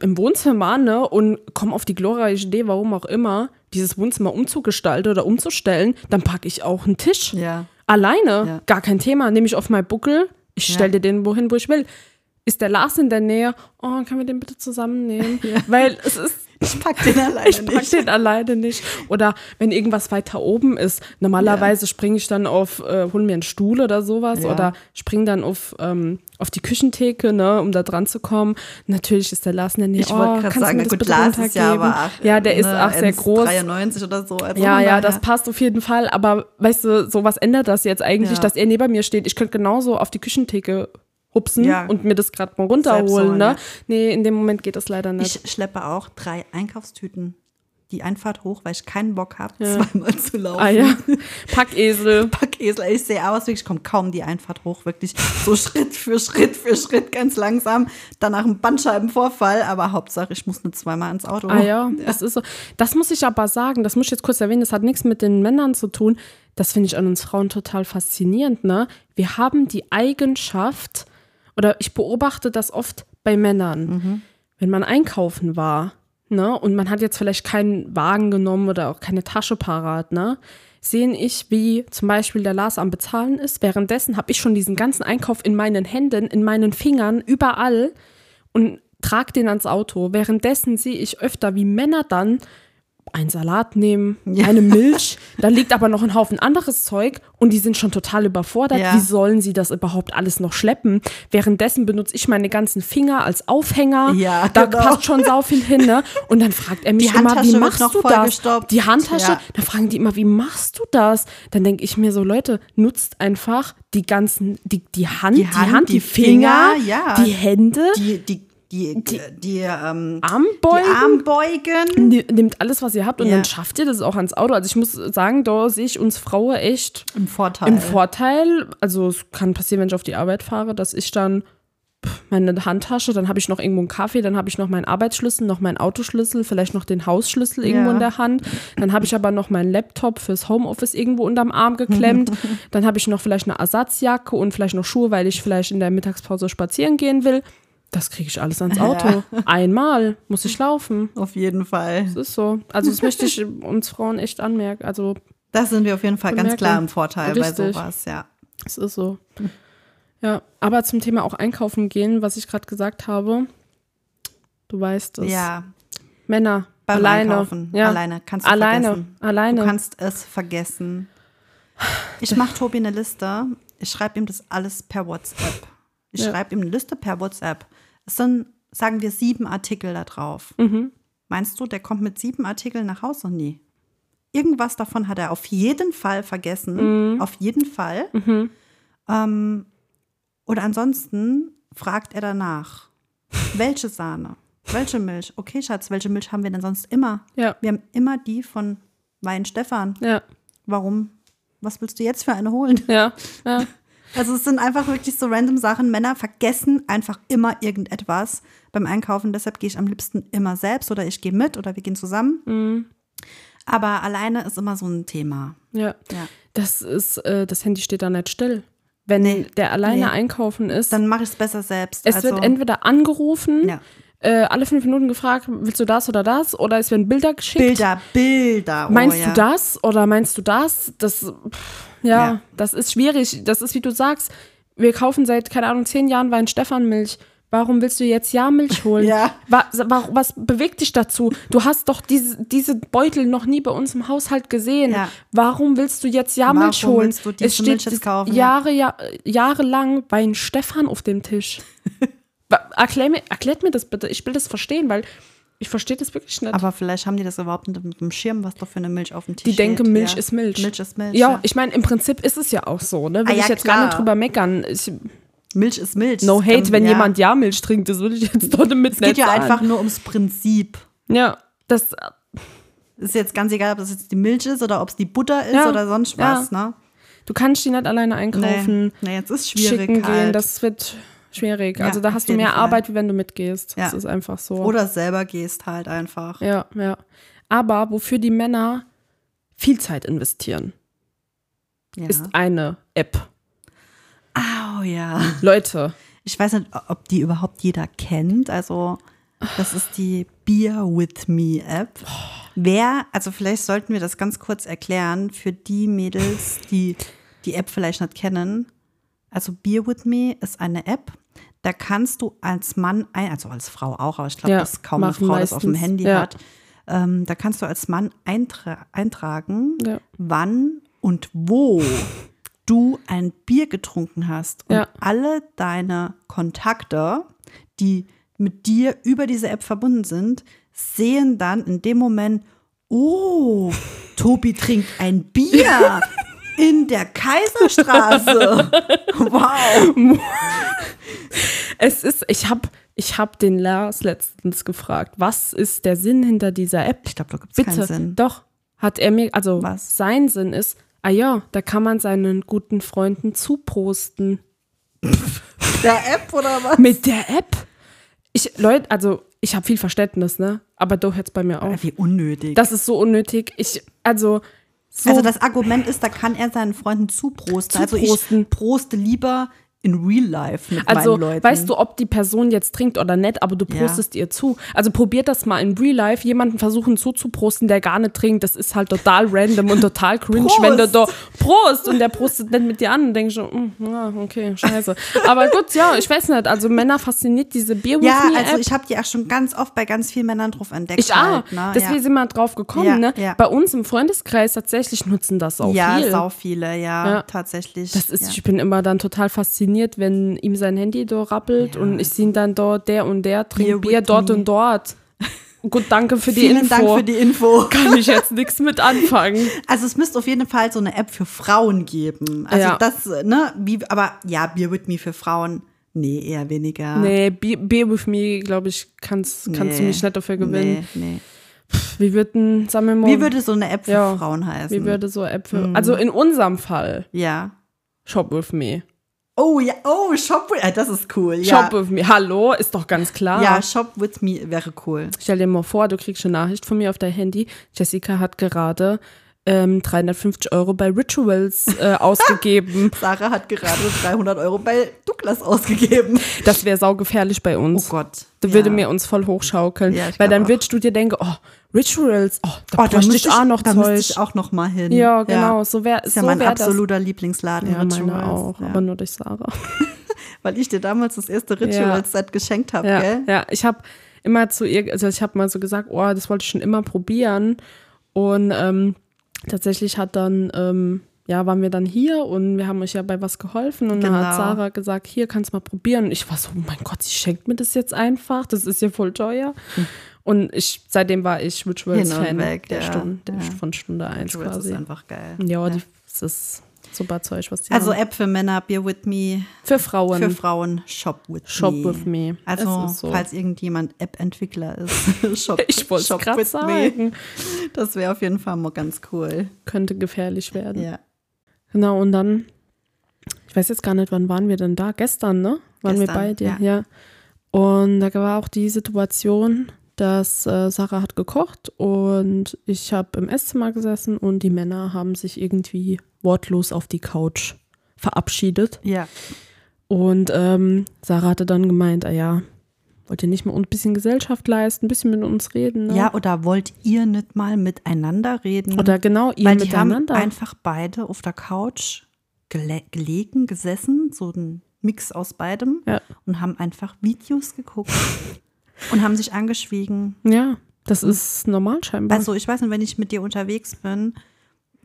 im Wohnzimmer, ne, und komme auf die glorreiche Idee, warum auch immer, dieses Wohnzimmer umzugestalten oder umzustellen, dann packe ich auch einen Tisch. Ja. Alleine, Ja. gar kein Thema. Nehme ich auf meinen Buckel, ich stelle dir den wohin, wo ich will. Ist der Lars in der Nähe? Oh, können wir den bitte zusammennehmen? Weil es ist, Ich pack den alleine ich pack nicht. den alleine nicht. Oder wenn irgendwas weiter oben ist, normalerweise springe ich dann auf, äh, hol mir einen Stuhl oder sowas Ja. oder spring dann auf, ähm, auf die Küchentheke, ne, um da dran zu kommen. Natürlich ist der Lars in der Nähe. Ich wollte oh, gerade sagen, gut, Lars ist ja aber ach, Ja, der ist ne, auch sehr groß. 93 oder so. Also Ja, ja, das passt auf jeden Fall. Aber weißt du, so was ändert das jetzt eigentlich, Ja. dass er neben mir steht? Ich könnte genauso auf die Küchentheke hupsen Ja. und mir das gerade mal runterholen. ne? ja. Nee, in dem Moment geht das leider nicht. Ich schleppe auch drei Einkaufstüten die Einfahrt hoch, weil ich keinen Bock habe, zweimal zu laufen. ah ja, Packesel. Packesel, ich sehe aus, wirklich, ich komme kaum die Einfahrt hoch, wirklich so Schritt für Schritt für Schritt, ganz langsam. Danach ein Bandscheibenvorfall, aber Hauptsache, ich muss nur zweimal ins Auto. Ah ja, das ist so. Das muss ich aber sagen, das muss ich jetzt kurz erwähnen, das hat nichts mit den Männern zu tun. Das finde ich an uns Frauen total faszinierend, ne? Wir haben die Eigenschaft, oder ich beobachte das oft bei Männern, wenn man einkaufen war, ne, und man hat jetzt vielleicht keinen Wagen genommen oder auch keine Tasche parat, ne? Sehen ich, wie zum Beispiel der Lars am Bezahlen ist. Währenddessen habe ich schon diesen ganzen Einkauf in meinen Händen, in meinen Fingern, überall und trag den ans Auto. Währenddessen sehe ich öfter, wie Männer dann einen Salat nehmen, eine Milch, da liegt aber noch ein Haufen anderes Zeug und die sind schon total überfordert. Ja. Wie sollen sie das überhaupt alles noch schleppen? Währenddessen benutze ich meine ganzen Finger als Aufhänger. Ja, da genau. passt schon sau viel hin, ne? Und dann fragt er mich Die immer, Handtasche wie machst du das? Die Handtasche, Ja. dann fragen die immer, wie machst du das? Dann denke ich mir so, Leute, nutzt einfach die ganzen, die, die Hand, die, Hand, die, die Finger, Finger, ja. die Hände, Die, die, die, die, die, ähm, Armbeugen. die Armbeugen. Ne- Nehmt alles, was ihr habt und Ja. dann schafft ihr das auch ans Auto. Also ich muss sagen, da sehe ich uns Frauen echt Im Vorteil. im Vorteil. Also es kann passieren, wenn ich auf die Arbeit fahre, dass ich dann meine Handtasche, dann habe ich noch irgendwo einen Kaffee, dann habe ich noch meinen Arbeitsschlüssel, noch meinen Autoschlüssel, vielleicht noch den Hausschlüssel irgendwo Ja. in der Hand. Dann habe ich aber noch meinen Laptop fürs Homeoffice irgendwo unterm Arm geklemmt. dann habe ich noch vielleicht eine Ersatzjacke und vielleicht noch Schuhe, weil ich vielleicht in der Mittagspause spazieren gehen will. Das kriege ich alles ans Auto. Einmal muss ich laufen. Auf jeden Fall. Das ist so. Also das möchte ich uns Frauen echt anmerken. Also Das sind wir auf jeden Fall ganz Bemerke. klar im Vorteil bei Richtig. sowas, ja. Es ist so. Ja, aber zum Thema auch einkaufen gehen, was ich gerade gesagt habe. Du weißt es. Ja, Männer. beim alleine. Einkaufen. Ja. Alleine. Kannst du Alleine. vergessen. Alleine. Du kannst es vergessen. Ich mache Tobi eine Liste. Ich schreibe ihm das alles per WhatsApp. Ich Ja. schreibe ihm eine Liste per WhatsApp. Es sind, sagen wir, sieben Artikel da drauf. Mhm. Meinst du, der kommt mit sieben Artikeln nach Hause? Nie. Irgendwas davon hat er auf jeden Fall vergessen. Mhm. Auf jeden Fall. Ähm, oder ansonsten fragt er danach, welche Sahne, welche Milch. Okay, Schatz, welche Milch haben wir denn sonst immer? Ja. Wir haben immer die von Wein Stefan. Ja, Warum? Was willst du jetzt für eine holen? ja, ja. Also es sind einfach wirklich so random Sachen. Männer vergessen einfach immer irgendetwas beim Einkaufen. Deshalb gehe ich am liebsten immer selbst oder ich gehe mit oder wir gehen zusammen. Mhm. Aber alleine ist immer so ein Thema. ja. Ja. Das ist, äh, das Handy steht da nicht still. Wenn Nee. der alleine Nee. einkaufen ist, Dann mache ich es besser selbst. es also, wird entweder angerufen, Ja. äh, alle fünf Minuten gefragt, willst du das oder das? Oder es werden Bilder geschickt. Bilder, Bilder. Oh, Meinst ja. du das oder meinst du das? Das, pff, ja, Ja. das ist schwierig. Das ist, wie du sagst, wir kaufen seit, keine Ahnung, zehn Jahren Wein Stefan Milch. Warum willst du jetzt Jahrmilch holen? Ja. Was, was bewegt dich dazu? Du hast doch diese, diese Beutel noch nie bei uns im Haushalt gesehen. Ja. Warum willst du jetzt Jahrmilch Warum holen? willst du es steht Milch jetzt kaufen? Jahre, ja, jahrelang Wein Stefan auf dem Tisch. Erklär mir, erklärt mir das bitte. Ich will das verstehen, weil ich verstehe das wirklich nicht. Aber vielleicht haben die das überhaupt nicht mit dem Schirm, was da für eine Milch auf dem Tisch Die denken, steht. Milch ja. ist Milch. Milch ist Milch. Ja, ich meine, im Prinzip ist es ja auch so, ne? Will Ah, ja, ich jetzt gar klar. nicht drüber meckern. Ich, Milch ist Milch. no hate, kann- wenn ja. jemand ja Milch trinkt, das würde ich jetzt dort mit Es geht ja einfach nur ums Prinzip. Ja, das, Ist jetzt ganz egal, ob das jetzt die Milch ist oder ob es die Butter ist Ja, oder sonst was, ne? du kannst die nicht alleine einkaufen, Nee, nee, jetzt ist schwierig schicken halt. gehen, das wird schwierig. Ja, also da hast du mehr Fall. Arbeit, wie wenn du mitgehst. Das Ja. ist einfach so. Oder selber gehst halt einfach. Ja, ja. Aber wofür die Männer viel Zeit investieren, Ja. ist eine App. Au, ja. Leute, Ich weiß nicht, ob die überhaupt jeder kennt. Also, das ist die Beer With Me App. Wer, also vielleicht sollten wir das ganz kurz erklären für die Mädels, die die App vielleicht nicht kennen. Also Beer With Me ist eine App, da kannst du als Mann, ein, also als Frau auch, aber ich glaube, Ja, dass kaum eine Frau das auf dem meistens, Handy ja. hat. Ähm, da kannst du als Mann eintra eintragen, Ja. wann und wo du ein Bier getrunken hast. Und alle deine Kontakte, die mit dir über diese App verbunden sind, sehen dann in dem Moment, oh, Tobi trinkt ein Bier in der Kaiserstraße. Wow. Es ist, ich habe ich hab den Lars letztens gefragt, was ist der Sinn hinter dieser App? Ich glaube, da gibt es Bitte, keinen Sinn. doch, hat er mir, also Was? sein Sinn ist, ah ja, da kann man seinen guten Freunden zuprosten. Der App oder was? Mit der App? Ich, Leute, also ich habe viel Verständnis, ne? Aber doch jetzt bei mir auch. Wie unnötig. Das ist so unnötig. Ich, also, so, also das Argument ist, da kann er seinen Freunden zuprosten. Also Zuprosten. ich proste lieber in real life mit Also, meinen Leuten. weißt du, ob die Person jetzt trinkt oder nicht, aber du Ja. prostest ihr zu. Also probiert das mal in Real Life, jemanden versuchen zuzuprosten, der gar nicht trinkt. Das ist halt total random und total cringe, Prost. wenn du da Prost und der prostet nicht mit dir an und denkst so, mm, ja, okay, scheiße. Aber gut, ja, ich weiß nicht. Also Männer fasziniert diese Beer with ja, also App. ich habe die auch schon ganz oft bei ganz vielen Männern drauf entdeckt. Ich auch. halt, ne? Deswegen ja. sind wir drauf gekommen. Ja, ne? ja. Bei uns im Freundeskreis tatsächlich nutzen das auch ja, viel. sau viele, ja, Ja. tatsächlich. Das ist, ja. ich bin immer dann total fasziniert, wenn ihm sein Handy da rappelt und ich sehe ihn dann dort, der und der trinkt Bier with dort und dort. Gut, danke für die Vielen Info. Dank für die Info. Kann ich jetzt nichts mit anfangen. Also es müsste auf jeden Fall so eine App für Frauen geben. Also Ja. das, ne, wie, aber ja, Beer with Me für Frauen, nee, eher weniger. Nee, Beer, with me, glaube ich, kannst, kannst du Nee. mich nicht dafür gewinnen. Nee, nee. Wie würden, sagen wir mal, Wie würde so eine App für Ja. Frauen heißen? wie würde so App für, also in unserem Fall, ja. Shop with me. Oh ja, oh, Shop with, äh, das ist cool. Ja. Shop with me. Hallo, ist doch ganz klar. ja, Shop with me wäre cool. Stell dir mal vor, du kriegst eine Nachricht von mir auf dein Handy. Jessica hat gerade ähm, 350 Euro bei Rituals äh, ausgegeben. Sarah hat gerade 300 Euro bei Douglas ausgegeben. Das wäre saugefährlich bei Oh uns. Gott. Da würde ja. mir uns voll hochschaukeln. Ja, weil dann würdest du dir denken, oh, Rituals, oh, da Oh, da müsste ich auch noch da Zeug. ich auch noch mal hin. ja, genau, so wäre Das ist ja so mein wär das. absoluter Lieblingsladen. Ja, Rituals. auch, ja. aber nur durch Sarah. Weil ich dir damals das erste Rituals-Set geschenkt habe, Ja, gell? ja. ich habe immer zu ihr, also ich habe mal so gesagt, oh, das wollte ich schon immer probieren. Und ähm, tatsächlich hat dann, ähm, ja, waren wir dann hier und wir haben euch ja bei was geholfen. Und dann hat Genau. Sarah gesagt, hier kannst du mal probieren. Und ich war so, oh mein Gott, sie schenkt mir das jetzt einfach. Das ist ja voll teuer. Und ich, seitdem war ich Rituals-Fan und weg, der ja. Stunde, der, Ja. von Stunde 1 Rituals quasi. ist einfach geil. Ja, Die, das ist super Zeug, was die Also haben. App für Männer, Beer with me. für Frauen. Für Frauen, Shop with Shop me. with me. Also, so. falls irgendjemand App-Entwickler ist, Shop, ich wollte Shop with me. sagen. Das wäre auf jeden Fall mal ganz cool. Könnte gefährlich werden. Ja. Genau, und dann, ich weiß jetzt gar nicht, wann waren wir denn da? Gestern, ne? Waren wir Gestern, bei dir, ja. ja. Und da war auch die Situation, dass äh, Sarah hat gekocht und ich habe im Esszimmer gesessen und die Männer haben sich irgendwie wortlos auf die Couch verabschiedet. Ja. Und ähm, Sarah hatte dann gemeint, ah ja, wollt ihr nicht mal ein bisschen Gesellschaft leisten, ein bisschen mit uns reden? Ne? Ja, oder wollt ihr nicht mal miteinander reden? Oder genau, ihr Weil die haben miteinander. einfach beide auf der Couch gele gelegen, gesessen, so ein Mix aus beidem Ja. und haben einfach Videos geguckt und haben sich angeschwiegen. ja, das ist normal scheinbar. Also ich weiß nicht, wenn ich mit dir unterwegs bin,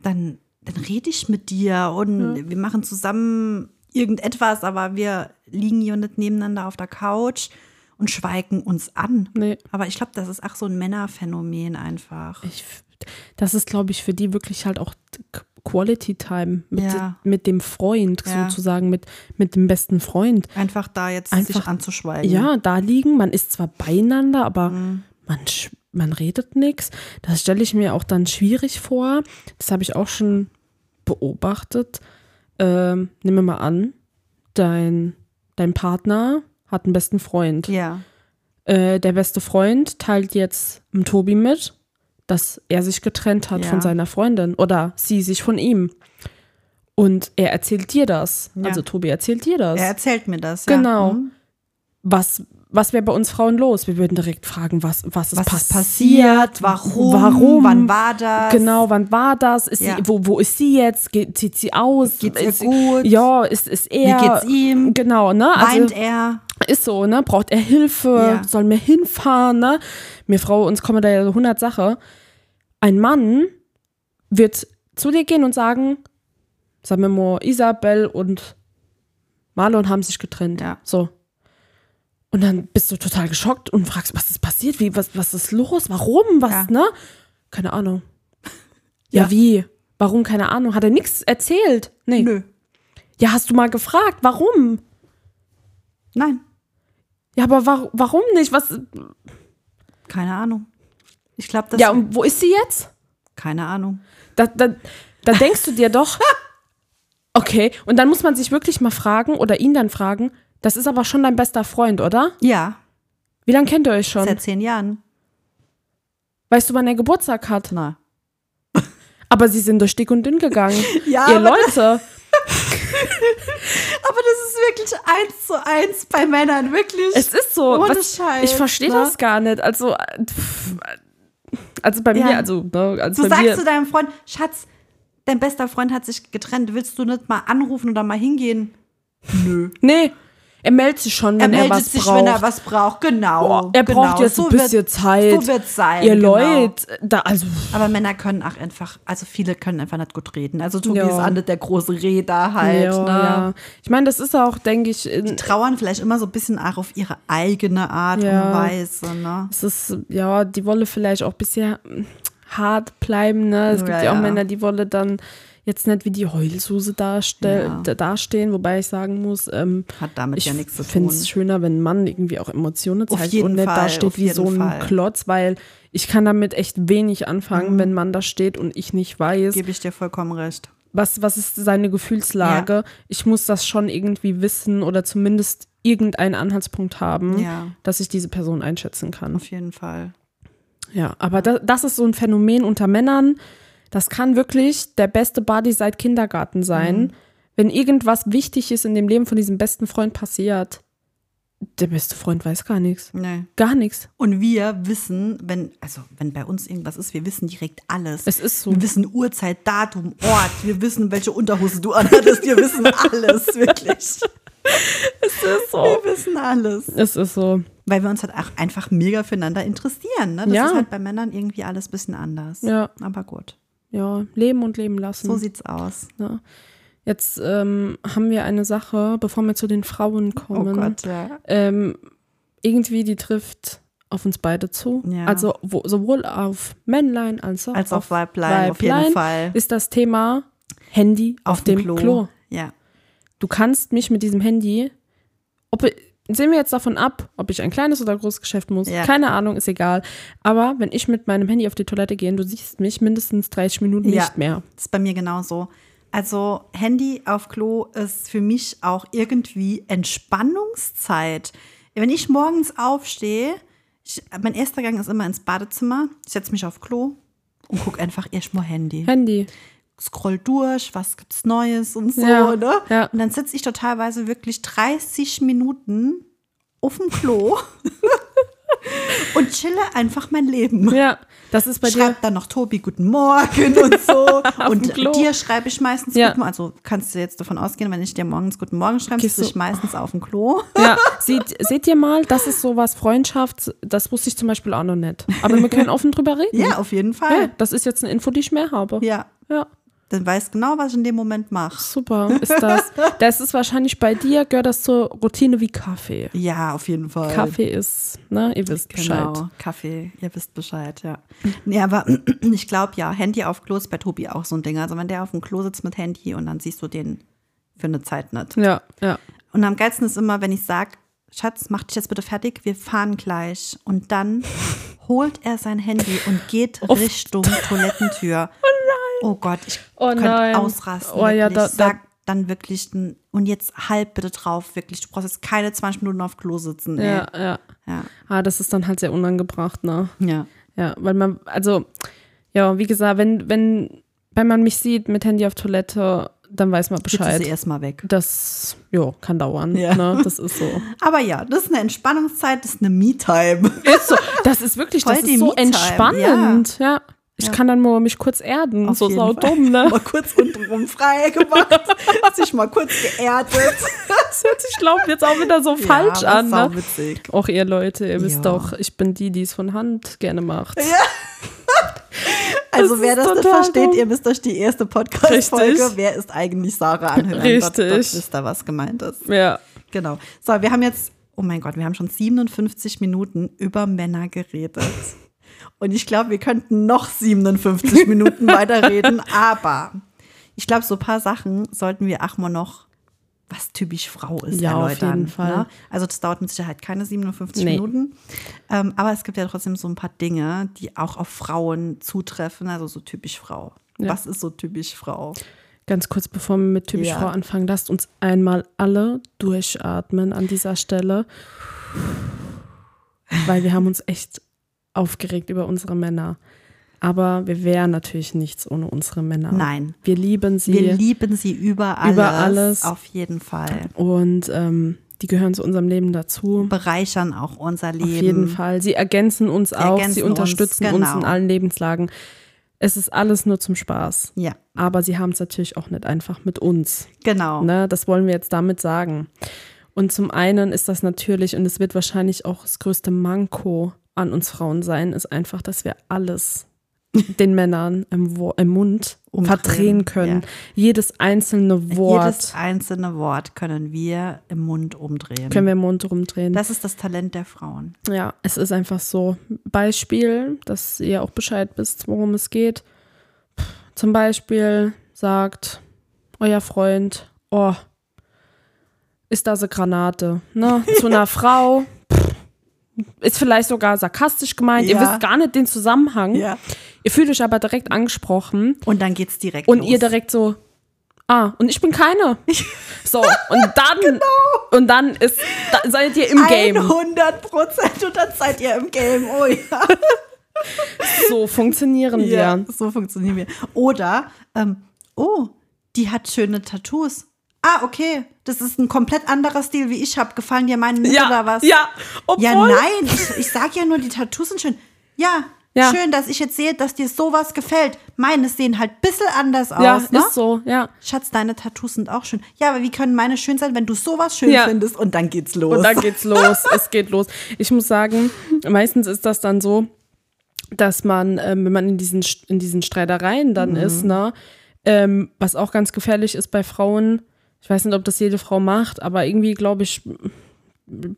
dann, dann rede ich mit dir und wir machen zusammen irgendetwas, aber wir liegen hier nicht nebeneinander auf der Couch und schweigen uns an. nee. Aber ich glaube, das ist auch so ein Männerphänomen einfach. Ich, das ist, glaube ich, für die wirklich halt auch Quality Time mit, Ja. mit dem Freund, Ja. sozusagen, mit, mit dem besten Freund. Einfach da jetzt sich Einfach- anzuschweigen. Ja, da liegen, man ist zwar beieinander, aber Mhm. man, man redet nichts. Das stelle ich mir auch dann schwierig vor. Das habe ich auch schon beobachtet. Ähm, nimm mir mal an, dein, dein Partner hat einen besten Freund. Ja. Äh, der beste Freund teilt jetzt dem Tobi mit, dass er sich getrennt hat Ja. von seiner Freundin oder sie sich von ihm. Und er erzählt dir das. Ja. Also Tobi erzählt dir das. Er erzählt mir das. Ja. Genau. Mhm. was was wäre bei uns Frauen los? Wir würden direkt fragen, was, was ist Was ist passiert? passiert? Warum? Warum? Wann war das? Genau, wann war das? Ist Ja. sie, wo, wo ist sie jetzt? Geht, zieht sie aus? Geht's ihr ist, sie- gut? Ja, ist, ist Wie er. geht's ihm? Genau, ne? Also, Weint er? ist so, ne? Braucht er Hilfe? Ja. Soll mir hinfahren, ne? Mir Frau, uns kommen da ja so 100 Sachen. Ein Mann wird zu dir gehen und sagen, sagen wir mal, Isabel und Marlon haben sich getrennt. Ja. So. Und dann bist du total geschockt und fragst, was ist passiert? Wie, was, was ist los? Warum? Was, Ja. ne? Keine Ahnung. Ja, Ja. wie? Warum? Keine Ahnung. Hat er nichts erzählt? Nee. Nö. Ja, hast du mal gefragt, warum? Nein. Ja, aber wa warum nicht? Was? Keine Ahnung. Ich glaube, das. Ja, und wo ist sie jetzt? keine Ahnung. Da, da, da denkst du dir doch, okay, und dann muss man sich wirklich mal fragen oder ihn dann fragen, das ist aber schon dein bester Freund, oder? Ja, Wie lange kennt ihr euch schon? seit zehn Jahren. Weißt du, wann er Geburtstag hat? Na. Aber sie sind durch dick und dünn gegangen. Ja, Ihr aber, Leute, aber das ist wirklich eins zu eins bei Männern, wirklich. es ist so. Ohne was, Scheiß, ich verstehe ne? das gar nicht. Also, äh, pff, also bei Ja. mir, also, ne, also du sagst mir, zu deinem Freund, Schatz, dein bester Freund hat sich getrennt, willst du nicht mal anrufen oder mal hingehen? Nö. nee, er meldet sich schon, Er wenn er, meldet was sich, braucht. wenn er was braucht, genau. Boah, er genau. braucht jetzt so ein bisschen wird, Zeit. So wird's sein. Ihr genau. Leute, da, also, Aber Männer können auch einfach, also viele können einfach nicht gut reden. Also Tobi Ja. ist auch nicht der große Redner halt. ja, ne? ja. Ich meine, das ist auch, denke ich, in, Trauern vielleicht immer so ein bisschen auch auf ihre eigene Art Ja. und Weise. Ne? es ist, ja, die wolle vielleicht auch ein bisschen hart bleiben, ne? Es gibt ja auch. Männer, die wolle dann jetzt nicht wie die Heulsuse darstell, Ja. da- dastehen, wobei ich sagen muss, ähm, Hat damit ich ja nichts zu finde tun. es schöner, wenn ein Mann irgendwie auch Emotionen zeigt und nicht Fall, da auf steht wie so ein Fall. Klotz, weil ich kann damit echt wenig anfangen, Mhm. wenn ein Mann da steht und ich nicht weiß. Gebe ich dir vollkommen recht. was, was ist seine Gefühlslage? Ich muss das schon irgendwie wissen oder zumindest irgendeinen Anhaltspunkt haben, Ja. dass ich diese Person einschätzen kann. Auf jeden Fall. Ja, aber da, das ist so ein Phänomen unter Männern. Das kann wirklich der beste Buddy seit Kindergarten sein. Mhm. Wenn irgendwas wichtig ist in dem Leben von diesem besten Freund passiert, der beste Freund weiß gar nichts. Nee. Gar nichts. Und wir wissen, wenn, also wenn bei uns irgendwas ist, wir wissen direkt alles. Es ist so. Wir wissen Uhrzeit, Datum, Ort, wir wissen, welche Unterhose du anhattest, wir wissen alles, wirklich. Es ist so. Wir wissen alles. Es ist so. Weil wir uns halt auch einfach mega füreinander interessieren. Ne? Das Ja. ist halt bei Männern irgendwie alles ein bisschen anders. Ja. Aber gut, Ja, leben und leben lassen. so sieht's aus. Ja. Jetzt ähm, haben wir eine Sache, bevor wir zu den Frauen Oh kommen. Gott, ja. ähm, irgendwie die trifft auf uns beide zu. Ja. Also wo, sowohl auf Männlein als auch Als auf Weiblein, auf jeden Fall. ist das Thema Handy auf, dem Klo. Ja. Du kannst mich mit diesem Handy, ob sehen wir jetzt davon ab, ob ich ein kleines oder großes Geschäft muss. Ja. Keine Ahnung, ist egal. Aber wenn ich mit meinem Handy auf die Toilette gehe, du siehst mich mindestens 30 Minuten Ja. nicht mehr. Das ist bei mir genauso. Also Handy auf Klo ist für mich auch irgendwie Entspannungszeit. Wenn ich morgens aufstehe, ich, mein erster Gang ist immer ins Badezimmer, ich setze mich auf Klo und gucke einfach erst mal Handy. Handy. Scroll durch, was gibt's Neues und so, Ja, ne? ja. Und dann sitze ich totalweise wirklich 30 Minuten auf dem Klo und chille einfach mein Leben. Ja, das ist bei dir. Schreibt dann noch Tobi Guten Morgen und so. und dir schreibe ich meistens Ja. Guten Morgen. Also kannst du jetzt davon ausgehen, wenn ich dir morgens Guten Morgen schreibe, sitze ich meistens auf dem Klo. Ja, seht, seht ihr mal, das ist sowas Freundschaft, das wusste ich zum Beispiel auch noch nicht. Aber wir können offen drüber reden. Ja, auf jeden Ja, Fall. das ist jetzt eine Info, die ich mehr habe. Ja. Ja, Dann weißt genau, was ich in dem Moment mache. super. Ist das. Das ist wahrscheinlich bei dir, gehört das zur Routine wie Kaffee. Ja, auf jeden Fall. Kaffee ist, ne, ihr wisst Bescheid. Genau, Kaffee, ihr wisst Bescheid, ja. Nee, aber ich glaube ja, Handy auf Klo ist bei Tobi auch so ein Ding. Also wenn der auf dem Klo sitzt mit Handy und dann siehst du den für eine Zeit nicht. Ja, ja. Und am geilsten ist immer, wenn ich sage, Schatz, mach dich jetzt bitte fertig, wir fahren gleich. Und dann holt er sein Handy und geht Richtung Toilettentür. Oh nein. Oh Gott, ich Oh könnte nein. ausrasten. Oh ja, da- da- Sag dann wirklich, und jetzt halt bitte drauf, wirklich. Du brauchst jetzt keine 20 Minuten auf Klo sitzen. ey. Ja, ja. Ja. Ah, das ist dann halt sehr unangebracht, ne? ja. Ja, weil man, also, ja, wie gesagt, wenn, wenn, wenn man mich sieht mit Handy auf Toilette, dann weiß man Bescheid. sie erstmal weg. Das, ja, kann dauern. Ja. Ne? Das ist so. Aber ja, das ist eine Entspannungszeit, das ist eine Me-Time. Ist so. Das ist wirklich, Voll das ist so entspannend. Ja. Ich kann dann mal mich kurz erden. Auf so sau dumm, ne? Mal kurz untenrum frei gemacht, sich mal kurz geerdet. Das hört sich, glaube jetzt auch wieder so falsch ja, an. Ne? witzig. Auch ihr Leute, ihr wisst Ja. doch, ich bin die, die es von Hand gerne macht. Also Das wer das nicht versteht, dumm. ihr müsst euch die erste Podcast-Folge, wer ist eigentlich Sarah anhören. Richtig. Dort, dort wisst ihr, was gemeint ist. Ja. Genau. So, wir haben jetzt, oh mein Gott, wir haben schon 57 Minuten über Männer geredet. Und ich glaube, wir könnten noch 57 Minuten weiterreden, aber ich glaube, so ein paar Sachen sollten wir auch mal noch, was typisch Frau ist, Ja, auf erläutern. jeden Fall. Ne? Also das dauert mit Sicherheit keine 57 Nee. Minuten. Ähm, aber es gibt ja trotzdem so ein paar Dinge, die auch auf Frauen zutreffen, also so typisch Frau. Ja. Was ist so typisch Frau? Ganz kurz, bevor wir mit typisch Ja. Frau anfangen, lasst uns einmal alle durchatmen an dieser Stelle. Weil wir haben uns echt aufgeregt über unsere Männer. Aber wir wären natürlich nichts ohne unsere Männer. Nein. Wir lieben sie. Wir lieben sie über alles. Über alles. Auf jeden Fall. und ähm, die gehören zu unserem Leben dazu. Bereichern auch unser Leben. Auf jeden Fall. Sie ergänzen uns auch. ergänzen Sie uns, unterstützen uns, genau. in allen Lebenslagen. Es ist alles nur zum Spaß. Ja, Aber sie haben es natürlich auch nicht einfach mit uns. genau. Ne, das wollen wir jetzt damit sagen. Und zum einen ist das natürlich, und es wird wahrscheinlich auch das größte Manko an uns Frauen sein, ist einfach, dass wir alles den Männern im, Wo im Mund Umdrehen, verdrehen können. ja. Jedes einzelne Wort Jedes einzelne Wort können wir im Mund umdrehen. können wir im Mund rumdrehen. das ist das Talent der Frauen. Ja, es ist einfach so. Beispiel, dass ihr auch Bescheid wisst, worum es geht. Zum Beispiel sagt euer Freund, oh, ist da so Granate, ne? Zu einer Frau. Ist vielleicht sogar sarkastisch gemeint. Ihr Ja. wisst gar nicht den Zusammenhang. Ja. Ihr fühlt euch aber direkt angesprochen Und dann geht's direkt und los. ihr direkt so, Ah, und ich bin keine. So, und dann, und dann ist, da seid ihr im Game. 100 Prozent und dann seid ihr im Game. Oh ja. So funktionieren Ja, wir. so funktionieren wir. Oder, ähm, oh, die hat schöne Tattoos. Ah, okay. Das ist ein komplett anderer Stil, wie ich habe. Gefallen dir meine nicht Ja, oder was? ja. Obwohl, Ja, nein. Ich, ich sag ja nur, die Tattoos sind schön. Ja, Ja. schön, dass ich jetzt sehe, dass dir sowas gefällt. Meine sehen halt ein bisschen anders aus. Ja, ne? ist so, ja. Schatz, deine Tattoos sind auch schön. Ja, aber wie können meine schön sein, wenn du sowas schön Ja. findest? Und dann geht's los. Und dann geht's los. es geht los. Ich muss sagen, meistens ist das dann so, dass man, ähm, wenn man in diesen, in diesen Streitereien dann ist, ne, ähm, was auch ganz gefährlich ist bei Frauen, ich weiß nicht, ob das jede Frau macht, aber irgendwie glaube ich,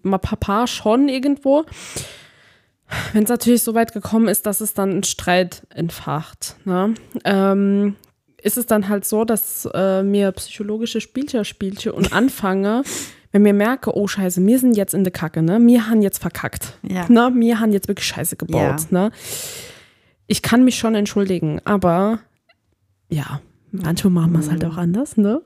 mal Papa schon irgendwo. Wenn es natürlich so weit gekommen ist, dass es dann einen Streit entfacht, ne, ähm, ist es dann halt so, dass äh, mir psychologische Spielchen spielte und anfange, wenn mir merke, oh Scheiße, wir sind jetzt in der Kacke, ne? Wir haben jetzt verkackt. Ja. Ne? Wir haben jetzt wirklich Scheiße gebaut, ne? Ich kann mich schon entschuldigen, aber ja, manchmal machen wir es halt auch anders, ne?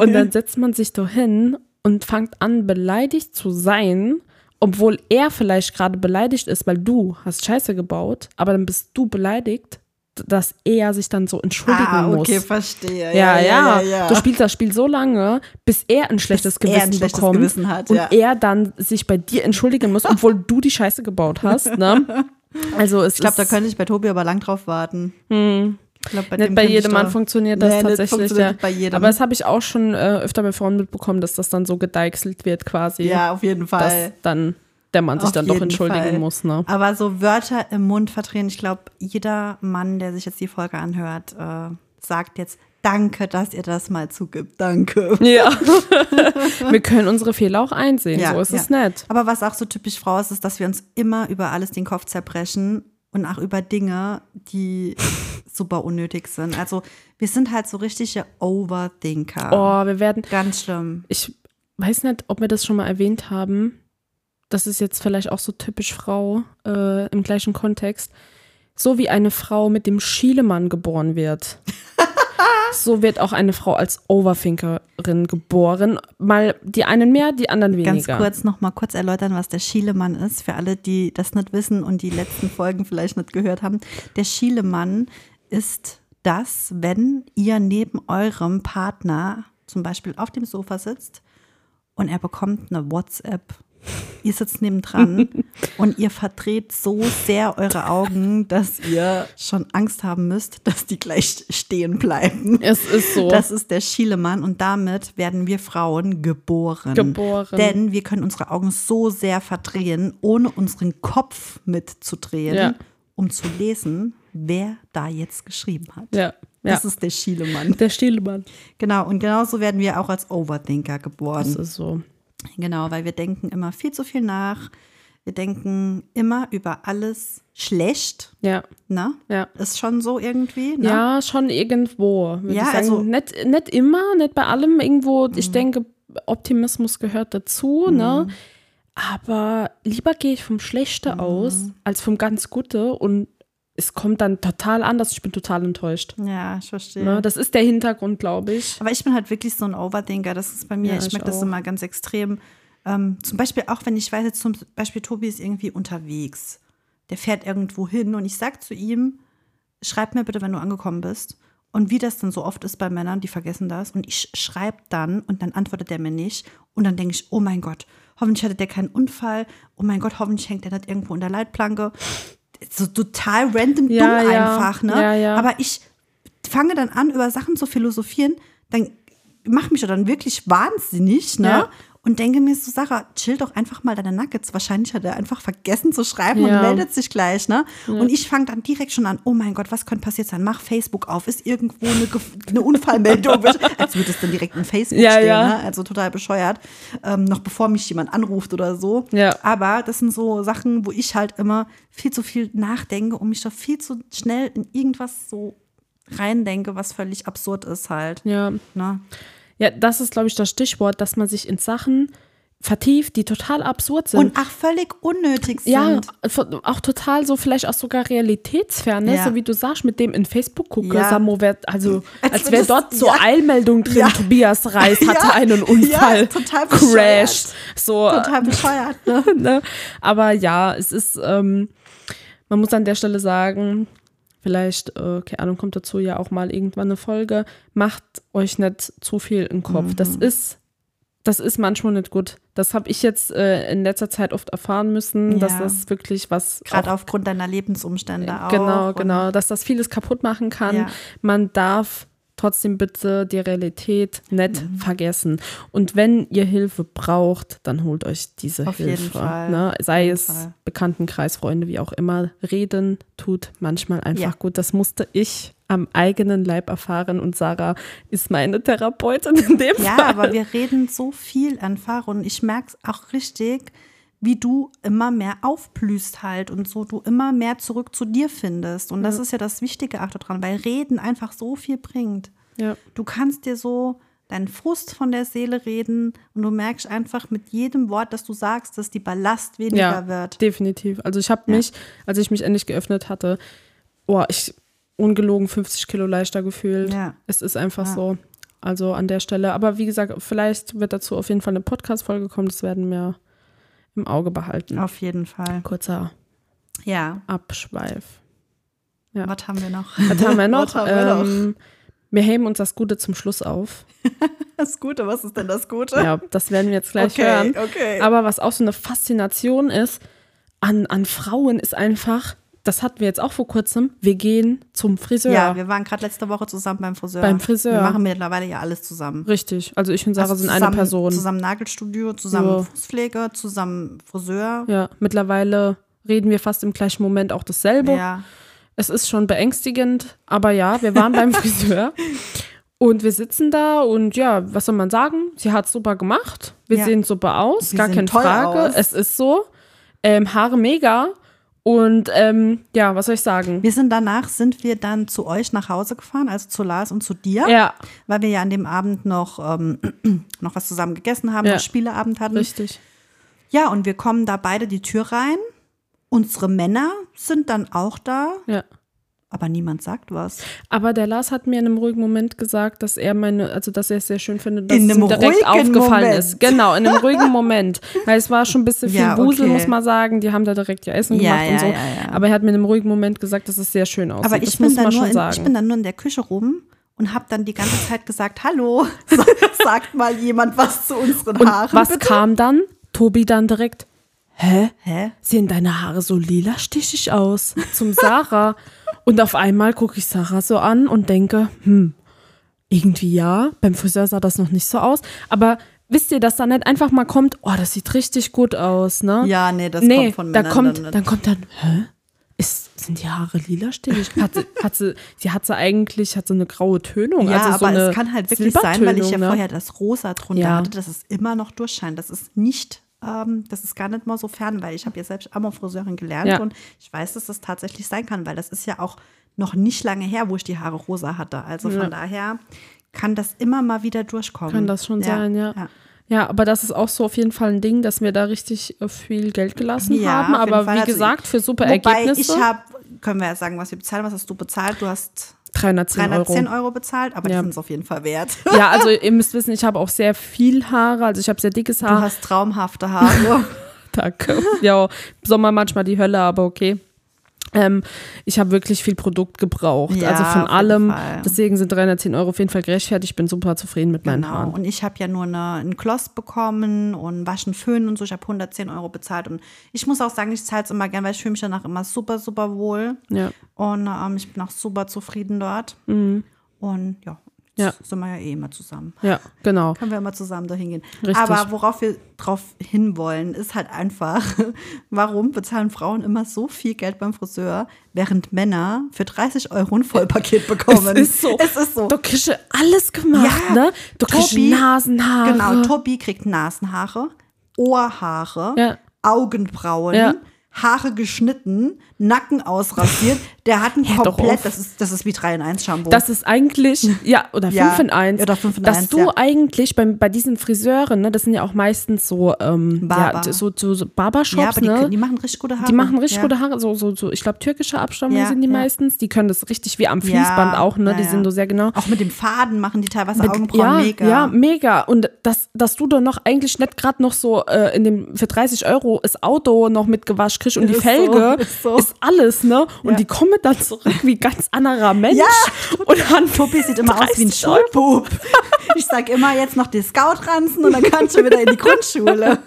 Und dann setzt man sich doch hin und fängt an, beleidigt zu sein, obwohl er vielleicht gerade beleidigt ist, weil du hast Scheiße gebaut, aber dann bist du beleidigt, dass er sich dann so entschuldigen ah, okay, muss. verstehe. Ja, ja, ja, ja. Du spielst das Spiel so lange, bis er ein schlechtes Bis Gewissen ein schlechtes bekommt Gewissen hat, und ja. er dann sich bei dir entschuldigen muss, obwohl du die Scheiße gebaut hast. Ne? Also es Ich glaube, da könnte ich bei Tobi aber lang drauf warten. Ich glaub, bei nicht bei jedem Mann funktioniert das Nee, tatsächlich. funktioniert Ja. bei jedem. Aber das habe ich auch schon äh, öfter bei Frauen mitbekommen, dass das dann so gedeichselt wird quasi, Ja, auf jeden dass Fall. dann der Mann sich Auf dann doch entschuldigen Fall. muss. Ne? Aber so Wörter im Mund verdrehen, ich glaube, jeder Mann, der sich jetzt die Folge anhört, äh, sagt jetzt Danke, dass ihr das mal zugibt. Danke. Ja. Wir können unsere Fehler auch einsehen, so ist ja. es nicht. Aber was auch so typisch Frau ist, ist, dass wir uns immer über alles den Kopf zerbrechen und auch über Dinge, die super unnötig sind. Also wir sind halt so richtige Overthinker. Oh, wir werden, Ganz schlimm. ich weiß nicht, ob wir das schon mal erwähnt haben. Das ist jetzt vielleicht auch so typisch Frau äh, im gleichen Kontext. So wie eine Frau mit dem Schielemann geboren wird. so wird auch eine Frau als Overthinkerin geboren. Mal die einen mehr, die anderen weniger. Ganz kurz noch mal kurz erläutern, was der Schielemann ist, für alle, die das nicht wissen und die letzten Folgen vielleicht nicht gehört haben. Der Schielemann ist das, wenn ihr neben eurem Partner zum Beispiel auf dem Sofa sitzt und er bekommt eine WhatsApp. Ihr sitzt nebendran und ihr verdreht so sehr eure Augen, dass ihr schon Angst haben müsst, dass die gleich stehen bleiben. Es ist so. Das ist der Schielemann und damit werden wir Frauen geboren. Geboren. Denn wir können unsere Augen so sehr verdrehen, ohne unseren Kopf mitzudrehen, Ja. um zu lesen, wer da jetzt geschrieben hat. ja, ja. Das ist der Schielemann. der Schielemann. Genau, und genauso werden wir auch als Overthinker Das geboren. ist so. Genau, weil wir denken immer viel zu viel nach. Wir denken immer über alles schlecht, Ja, ne? ja. Ist schon so irgendwie, ne? Ja, schon irgendwo. Ja, also- nicht, nicht immer, nicht bei allem irgendwo. Ich denke, Optimismus gehört dazu, ne? Aber lieber gehe ich vom Schlechte aus als vom ganz Gute und es kommt dann total anders. Ich bin total enttäuscht. Ja, ich verstehe. Ne? Das ist der Hintergrund, glaube ich. Aber ich bin halt wirklich so ein Overthinker. Das ist bei mir, Ja, ich ich merke das immer ganz extrem. Ähm, zum Beispiel auch, wenn ich weiß, jetzt zum Beispiel Tobi ist irgendwie unterwegs. Der fährt irgendwo hin und ich sag zu ihm, schreib mir bitte, wenn du angekommen bist. Und wie das dann so oft ist bei Männern, die vergessen das. Und ich schreibe dann und dann antwortet der mir nicht. Und dann denke ich, oh mein Gott, hoffentlich hatte der keinen Unfall. Oh mein Gott, hoffentlich hängt der nicht irgendwo in der Leitplanke. So total random Ja, dumm ja. einfach, ne? Ja, ja. Aber ich fange dann an, über Sachen zu philosophieren, dann macht mich ja dann wirklich wahnsinnig, ne? Ja. Und denke mir so, Sarah, chill doch einfach mal deine Nuggets. Wahrscheinlich hat er einfach vergessen zu schreiben Ja. und meldet sich gleich, ne? Und ich fange dann direkt schon an, oh mein Gott, was könnte passiert sein? Mach Facebook auf, ist irgendwo eine, eine Unfallmeldung, als würde es dann direkt in Facebook Ja, stehen, ja. ne? Also total bescheuert. Ähm, noch bevor mich jemand anruft oder so. Ja. Aber das sind so Sachen, wo ich halt immer viel zu viel nachdenke und mich da viel zu schnell in irgendwas so reindenke, was völlig absurd ist halt. Ja. Ne? Ja, das ist, glaube ich, das Stichwort, dass man sich in Sachen vertieft, die total absurd sind. Und ach, völlig unnötig sind. ja, auch total so vielleicht auch sogar realitätsfern, ne? Ja. so wie du sagst, mit dem in Facebook gucke, Ja. Samo wär, also Als als, wäre dort so ja. Eilmeldung drin, Ja. Tobias Reis hatte einen Unfall, total bescheuert. crashed, so, Total bescheuert, ne? ne? Aber ja, es ist, ähm, man muss an der Stelle sagen, vielleicht, äh, keine Ahnung, kommt dazu ja auch mal irgendwann eine Folge, macht euch nicht zu viel im Kopf. Das Mhm. ist, das ist manchmal nicht gut. Das habe ich jetzt äh, in letzter Zeit oft erfahren müssen, dass Ja. das wirklich was Gerade aufgrund deiner Lebensumstände auch. Genau, genau, dass das vieles kaputt machen kann. Ja. Man darf trotzdem bitte die Realität nicht Mhm. vergessen. Und wenn ihr Hilfe braucht, dann holt euch diese Auf jeden Hilfe. Fall. Ne? Sei jeden es Fall. Bekanntenkreis, Freunde, wie auch immer. Reden tut manchmal einfach Ja. gut. Das musste ich am eigenen Leib erfahren und Sarah ist meine Therapeutin in dem Ja, Fall. aber wir reden so viel einfach und ich merke es auch richtig, wie du immer mehr aufblühst halt und so du immer mehr zurück zu dir findest. Und das ist ja das Wichtige auch daran, weil Reden einfach so viel bringt. ja. Du kannst dir so deinen Frust von der Seele reden und du merkst einfach mit jedem Wort, das du sagst, dass die Ballast weniger ja, wird. definitiv. Also ich habe mich, als ich mich endlich geöffnet hatte, oh, ich ungelogen 50 Kilo leichter gefühlt. Ja. Es ist einfach Ja. so. Also an der Stelle. Aber wie gesagt, vielleicht wird dazu auf jeden Fall eine Podcast-Folge kommen. Das werden wir im Auge behalten. Auf jeden Fall. Kurzer Ja. Abschweif. Ja. Was haben wir noch? Was haben wir noch? Haben wir ähm, wir heben uns das Gute zum Schluss auf. Das Gute, was ist denn das Gute? Ja, das werden wir jetzt gleich Okay, hören. okay. Aber was auch so eine Faszination ist an, an Frauen, ist einfach, das hatten wir jetzt auch vor kurzem, wir gehen zum Friseur. Ja, wir waren gerade letzte Woche zusammen beim Friseur. Beim Friseur. Wir machen mittlerweile ja alles zusammen. Richtig. Also ich und Sarah Also sind eine Person. Zusammen Nagelstudio, zusammen So. Fußpflege, zusammen Friseur. Ja, mittlerweile reden wir fast im gleichen Moment auch dasselbe. Ja. Es ist schon beängstigend, aber ja, wir waren beim Friseur und wir sitzen da und ja, was soll man sagen? Sie hat super gemacht. Wir Ja. sehen super aus, Wir gar keine Frage. aus. Es ist so. Ähm, Haare mega. Und ähm, ja, was soll ich sagen? Wir sind danach, sind wir dann zu euch nach Hause gefahren, also zu Lars und zu dir. Ja, Weil wir ja an dem Abend noch, ähm, noch was zusammen gegessen haben, Ja. noch Spieleabend hatten. richtig. Ja, und wir kommen da beide die Tür rein. Unsere Männer sind dann auch da, Ja. Aber niemand sagt was. Aber der Lars hat mir in einem ruhigen Moment gesagt, dass er meine, also dass er es sehr schön findet, dass In es ihm direkt aufgefallen Moment. ist. Genau, in einem ruhigen Moment. Weil es war schon ein bisschen viel Ja, Wusel, okay. muss man sagen. Die haben da direkt ja Essen Ja, gemacht und ja, so. ja, ja. Aber er hat mir in einem ruhigen Moment gesagt, dass es sehr schön aussieht. Aber ich das bin, muss dann man nur schon in, sagen. ich bin dann nur in der Küche rum und habe dann die ganze Zeit gesagt, hallo, sagt mal jemand was zu unseren und Haaren, was bitte. kam dann? Tobi dann direkt, hä? Hä? Sehen deine Haare so lila stichig aus? Zum Sarah. Und auf einmal gucke ich Sarah so an und denke, hm, irgendwie ja. Beim Friseur sah das noch nicht so aus. Aber wisst ihr, dass da nicht einfach mal kommt, oh, das sieht richtig gut aus, ne? Ja, nee, das nee, kommt von da Männern kommt, dann nicht. dann kommt dann, hä? Ist, sind die Haare lila stichig? Hat sie, hat sie, sie hat sie eigentlich, hat sie eine graue Tönung. Ja, also so aber es kann halt wirklich sein, weil ich ja ne? vorher das Rosa drunter Ja. hatte, dass es immer noch durchscheint. Das ist nicht, ähm, das ist gar nicht mal so fern, weil ich habe ja selbst Amor-Friseurin gelernt Ja. und ich weiß, dass das tatsächlich sein kann, weil das ist ja auch noch nicht lange her, wo ich die Haare rosa hatte. Also von Ja. daher kann das immer mal wieder durchkommen. Kann das schon sein, ja. ja. Ja, aber das ist auch so auf jeden Fall ein Ding, dass wir da richtig äh, viel Geld gelassen Ja, haben. Aber wie Also gesagt, für super Wobei Ergebnisse. ich habe, können wir ja sagen, was wir bezahlen. Was hast du bezahlt? Du hast 310 310 Euro. Euro, bezahlt, aber Ja. die sind es auf jeden Fall wert. Ja, also ihr müsst wissen, ich habe auch sehr viel Haare. Also ich habe sehr dickes Du Haar. hast traumhafte Haare. Danke. Ja, Sommer manchmal die Hölle, aber okay. Ähm, ich habe wirklich viel Produkt gebraucht. Ja, also von allem. Fall. Deswegen sind 310 Euro auf jeden Fall gerechtfertigt. Ich bin super zufrieden mit meinen Genau. Haaren. Und ich habe ja nur eine, einen Gloss bekommen und Waschen, Föhn und so. Ich habe 110 Euro bezahlt. Und ich muss auch sagen, ich zahle es immer gern, weil ich fühle mich danach immer super, super wohl. Ja. Und ähm, ich bin auch super zufrieden dort. Und ja, Ja. sind wir ja eh immer zusammen. ja, genau. Können wir immer zusammen dahin gehen. Richtig. Aber worauf wir drauf hinwollen, ist halt einfach, warum bezahlen Frauen immer so viel Geld beim Friseur, während Männer für 30 Euro ein Vollpaket bekommen. Es ist so. Es ist so. Du kriegst alles gemacht, Ja, ne? Du kriegst Nasenhaare. Genau, Tobi kriegt Nasenhaare, Ohrhaare, Ja. Augenbrauen, Ja. Haare geschnitten, Nacken ausrasiert. Der hat ein doch komplett, das ist, das ist wie 3 in 1 Shampoo. Das ist eigentlich, ja, oder 5 Ja, in 1. oder fünf in dass eins, du ja. eigentlich bei, bei diesen Friseuren, ne, das sind ja auch meistens so, ähm, Barber. ja, so, so, so Barbershops, ja, aber die, ne? können- die machen richtig gute Haare. Die machen richtig ja. gute Haare, so, so, so ich glaube, türkische Abstammung Ja, sind die ja. meistens. Die können das richtig wie am Fließband auch, ne? ja, die ja. sind so sehr genau. Auch mit dem Faden machen die teilweise Mit- Augenbrauen ja, mega. Ja, mega. Und dass, dass du dann noch eigentlich nicht gerade noch so äh, in dem für 30 Euro das Auto noch mit gewascht kriegst und die Ist so, Felge ist so. ist alles, ne? Und Ja. die kommen dann zurück wie ganz anderer Mensch. Ja. Und dann Tobi sieht immer aus wie ein 30 Euro. Schulbub. Ich sag immer jetzt noch die Scout-Ranzen und dann kannst du wieder in die Grundschule.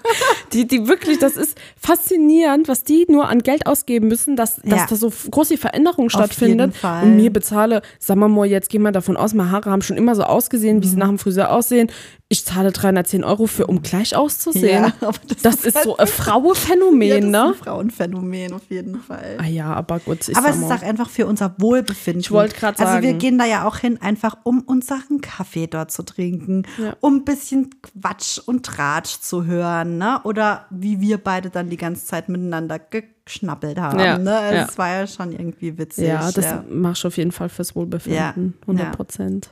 Die, die wirklich, das ist faszinierend, was die nur an Geld ausgeben müssen, dass, dass Ja. da so große Veränderung stattfindet. jeden Fall. Und mir bezahle, sagen wir mal, jetzt gehen wir davon aus, meine Haare haben schon immer so ausgesehen, Mhm. wie sie nach dem Friseur aussehen. Ich zahle 310 Euro für, um gleich auszusehen. Ja, das das, ist ist halt- so ein Frauenphänomen, Ja, das ist ne? ein Frauenphänomen auf jeden Fall. Ah ja, aber gut, Aber es ist auch einfach für unser Wohlbefinden. Ich wollte grad Also wir sagen. gehen da ja auch hin, einfach um unseren Kaffee dort zu trinken, Ja. um ein bisschen Quatsch und Tratsch zu hören, ne? Oder wie wir beide dann die ganze Zeit miteinander geschnappelt haben. Ja, Ne? Also ja. Es war ja schon irgendwie witzig. Ja, das ja. machst du auf jeden Fall fürs Wohlbefinden. Ja, 100 ja. Prozent.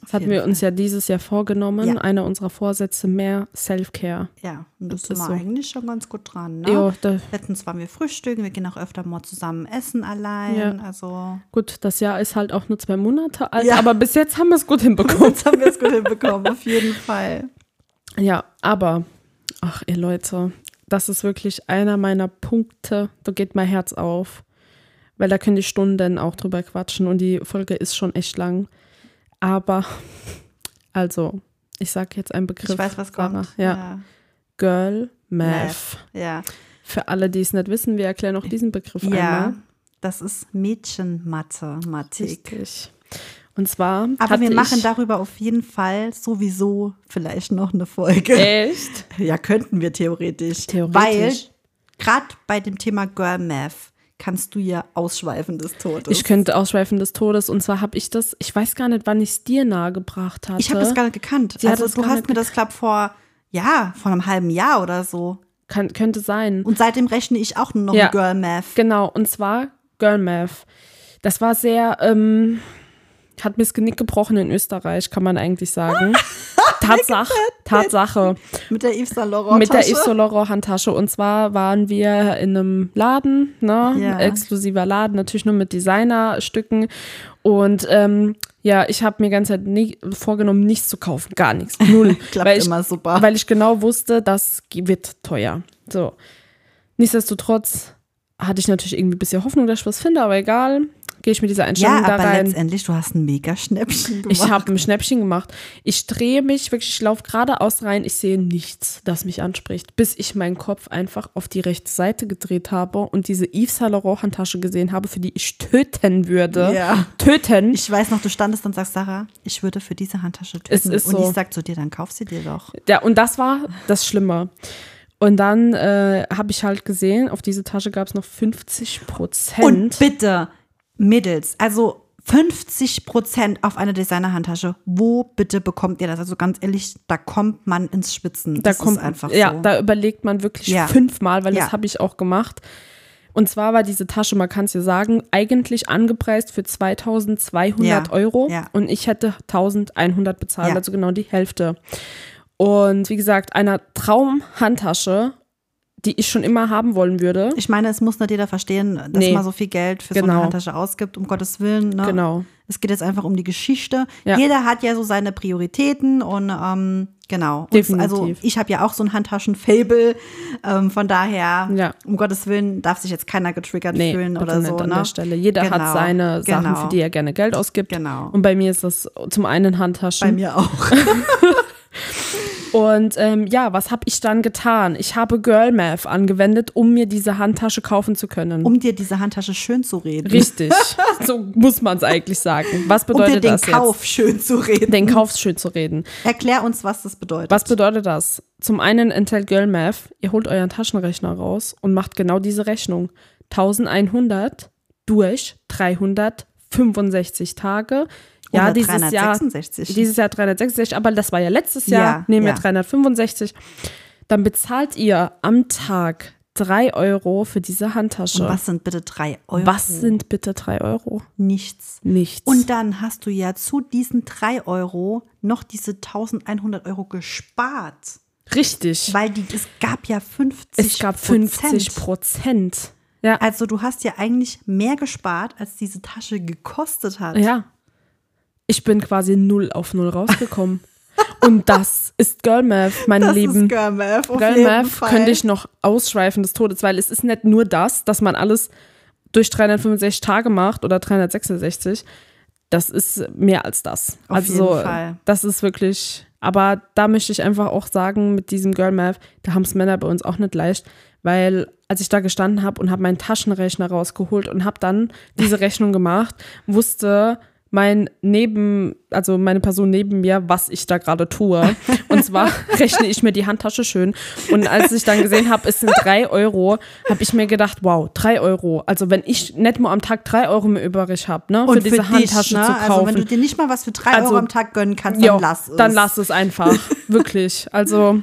Das hatten wir uns ja dieses Jahr vorgenommen. Ja. Einer unserer Vorsätze mehr Self-Care. Ja, und das Das sind ist wir so. eigentlich schon ganz gut dran. Ne? Da, Letztens waren wir frühstücken, wir gehen auch öfter mal zusammen essen allein. Ja. Also gut, das Jahr ist halt auch nur zwei Monate alt, Ja. aber bis jetzt haben wir es gut hinbekommen. jetzt haben wir es gut hinbekommen, auf jeden Fall. ja, aber, ach ihr Leute, das ist wirklich einer meiner Punkte, da geht mein Herz auf. Weil da können die Stunden auch drüber quatschen und die Folge ist schon echt lang. Aber, also, ich sage jetzt einen Begriff. Ich weiß, was kommt. Ja. Girl Math. Ja. Für alle, die es nicht wissen, wir erklären auch diesen Begriff Ja, einmal. das ist Mädchenmathematik. Richtig. Und zwar Aber wir machen darüber auf jeden Fall sowieso vielleicht noch eine Folge. echt Ja, könnten wir theoretisch. Theoretisch. Weil gerade bei dem Thema Girl Math kannst du ja ausschweifen des Todes. Ich könnte ausschweifen des Todes. Und zwar habe ich das, ich weiß gar nicht, wann ich es dir nahegebracht hatte. Ich habe das gar nicht gekannt. Sie also du hast mir das, glaube vor, ja, vor einem halben Jahr oder so. Kann, könnte sein. Und seitdem rechne ich auch nur noch Ja. Girl Math. Genau, und zwar Girl Math. Das war sehr, ähm, hat mir das Genick gebrochen in Österreich, kann man eigentlich sagen. Tatsache, Tatsache. Mit der Yves Saint Laurent Mit der. Yves Saint Laurent Handtasche. Und zwar waren wir in einem Laden, ne? Ja. exklusiver Laden, natürlich nur mit Designerstücken. Und ähm, ja, ich habe mir die ganze Zeit nie, vorgenommen, nichts zu kaufen, gar nichts, null. Klappt weil ich, immer super. Weil ich genau wusste, das wird teuer. So. Nichtsdestotrotz hatte ich natürlich irgendwie ein bisschen Hoffnung, dass ich was finde, aber egal. Gehe ich mit dieser Einstellung ja, da aber rein. letztendlich, du hast ein mega Schnäppchen gemacht. Ich habe ein Schnäppchen gemacht. Ich drehe mich wirklich, ich laufe geradeaus rein. Ich sehe nichts, das mich anspricht, bis ich meinen Kopf einfach auf die rechte Seite gedreht habe und diese Yves Saint Laurent Handtasche gesehen habe, für die ich töten würde. Ja. Töten. Ich weiß noch, du standest und sagst, Sarah, ich würde für diese Handtasche töten. Es ist und so. ich sag zu dir, dann kauf sie dir doch. Ja, und das war das Schlimme. Und dann äh, habe ich halt gesehen, auf diese Tasche gab es noch 50% Und Prozent. bitte, Mädels, also 50 Prozent auf eine Designer-Handtasche. Wo bitte bekommt ihr das? Also ganz ehrlich, da kommt man ins Schwitzen. Da das kommt ist einfach ja, so. da überlegt man wirklich Ja. fünfmal, weil Ja. das habe ich auch gemacht. Und zwar war diese Tasche, man kann es ja sagen, eigentlich angepreist für 2200 Ja, Euro ja. und ich hätte 1100 bezahlt, Ja. also genau die Hälfte. Und wie gesagt, einer Traumhandtasche, die ich schon immer haben wollen würde. ich meine, es muss nicht jeder verstehen, dass Nee. man so viel Geld für so Genau. eine Handtasche ausgibt, um Gottes Willen. Ne? Genau. Es geht jetzt einfach um die Geschichte. Ja. Jeder hat ja so seine Prioritäten und ähm, genau. Und. Also ich habe ja auch so ein Handtaschen-Fable. Ähm, von daher, Ja. um Gottes Willen, darf sich jetzt keiner getriggert Nee, fühlen oder so. an ne? der Stelle. Jeder Genau, hat seine Sachen, genau. für die er gerne Geld ausgibt. Genau. Und bei mir ist das zum einen Handtaschen. Bei mir auch. Und ähm, ja, was habe ich dann getan? Ich habe Girl Math angewendet, um mir diese Handtasche kaufen zu können. um dir diese Handtasche schön zu reden. Richtig. so muss man es eigentlich sagen. Was Um dir bedeutet den das Kauf schön zu reden. jetzt? Den Kauf schön zu reden. Erklär uns, was das bedeutet. Was bedeutet das? Zum einen enthält Girl Math, ihr holt euren Taschenrechner raus und macht genau diese Rechnung. 1100 durch 365 Tage. Ja, Oder dieses Jahr 366. Dieses Jahr 366, aber das war ja letztes Jahr. Ja, Nehmen wir ja. 365. Dann bezahlt ihr am Tag drei Euro für diese Und Handtasche. was sind bitte drei Euro? Was sind bitte drei Euro? Nichts. Nichts. Und dann hast du ja zu diesen drei Euro noch diese 1100 Euro gespart. Richtig. Weil die, es gab ja 50 es gab 50 Prozent. Ja. Also du hast ja eigentlich mehr gespart, als diese Tasche gekostet hat. Ja. Ich bin quasi null auf null rausgekommen. Und das ist Girl Math, meine das Lieben. ist Girl Math, auf Girl jeden Math Fall. könnte ich noch ausschweifen des Todes, weil es ist nicht nur das, dass man alles durch 365 Tage macht oder 366. Das ist mehr als das. Auf also jeden Fall. das ist wirklich, aber da möchte ich einfach auch sagen, mit diesem Girl Math, da haben es Männer bei uns auch nicht leicht, weil als ich da gestanden habe und habe meinen Taschenrechner rausgeholt und habe dann diese Rechnung gemacht, wusste mein neben, also meine Person neben mir, was ich da gerade tue. Und zwar rechne ich mir die Handtasche schön. Und als ich dann gesehen habe, es sind drei Euro, habe ich mir gedacht, wow, drei Euro. Also wenn ich nicht nur am Tag drei Euro mehr übrig habe, ne, Und für diese dich, Handtasche ne? zu kaufen. Also wenn du dir nicht mal was für drei Also, Euro am Tag gönnen kannst, dann Jo, lass es. Dann lass es einfach. Wirklich. Also,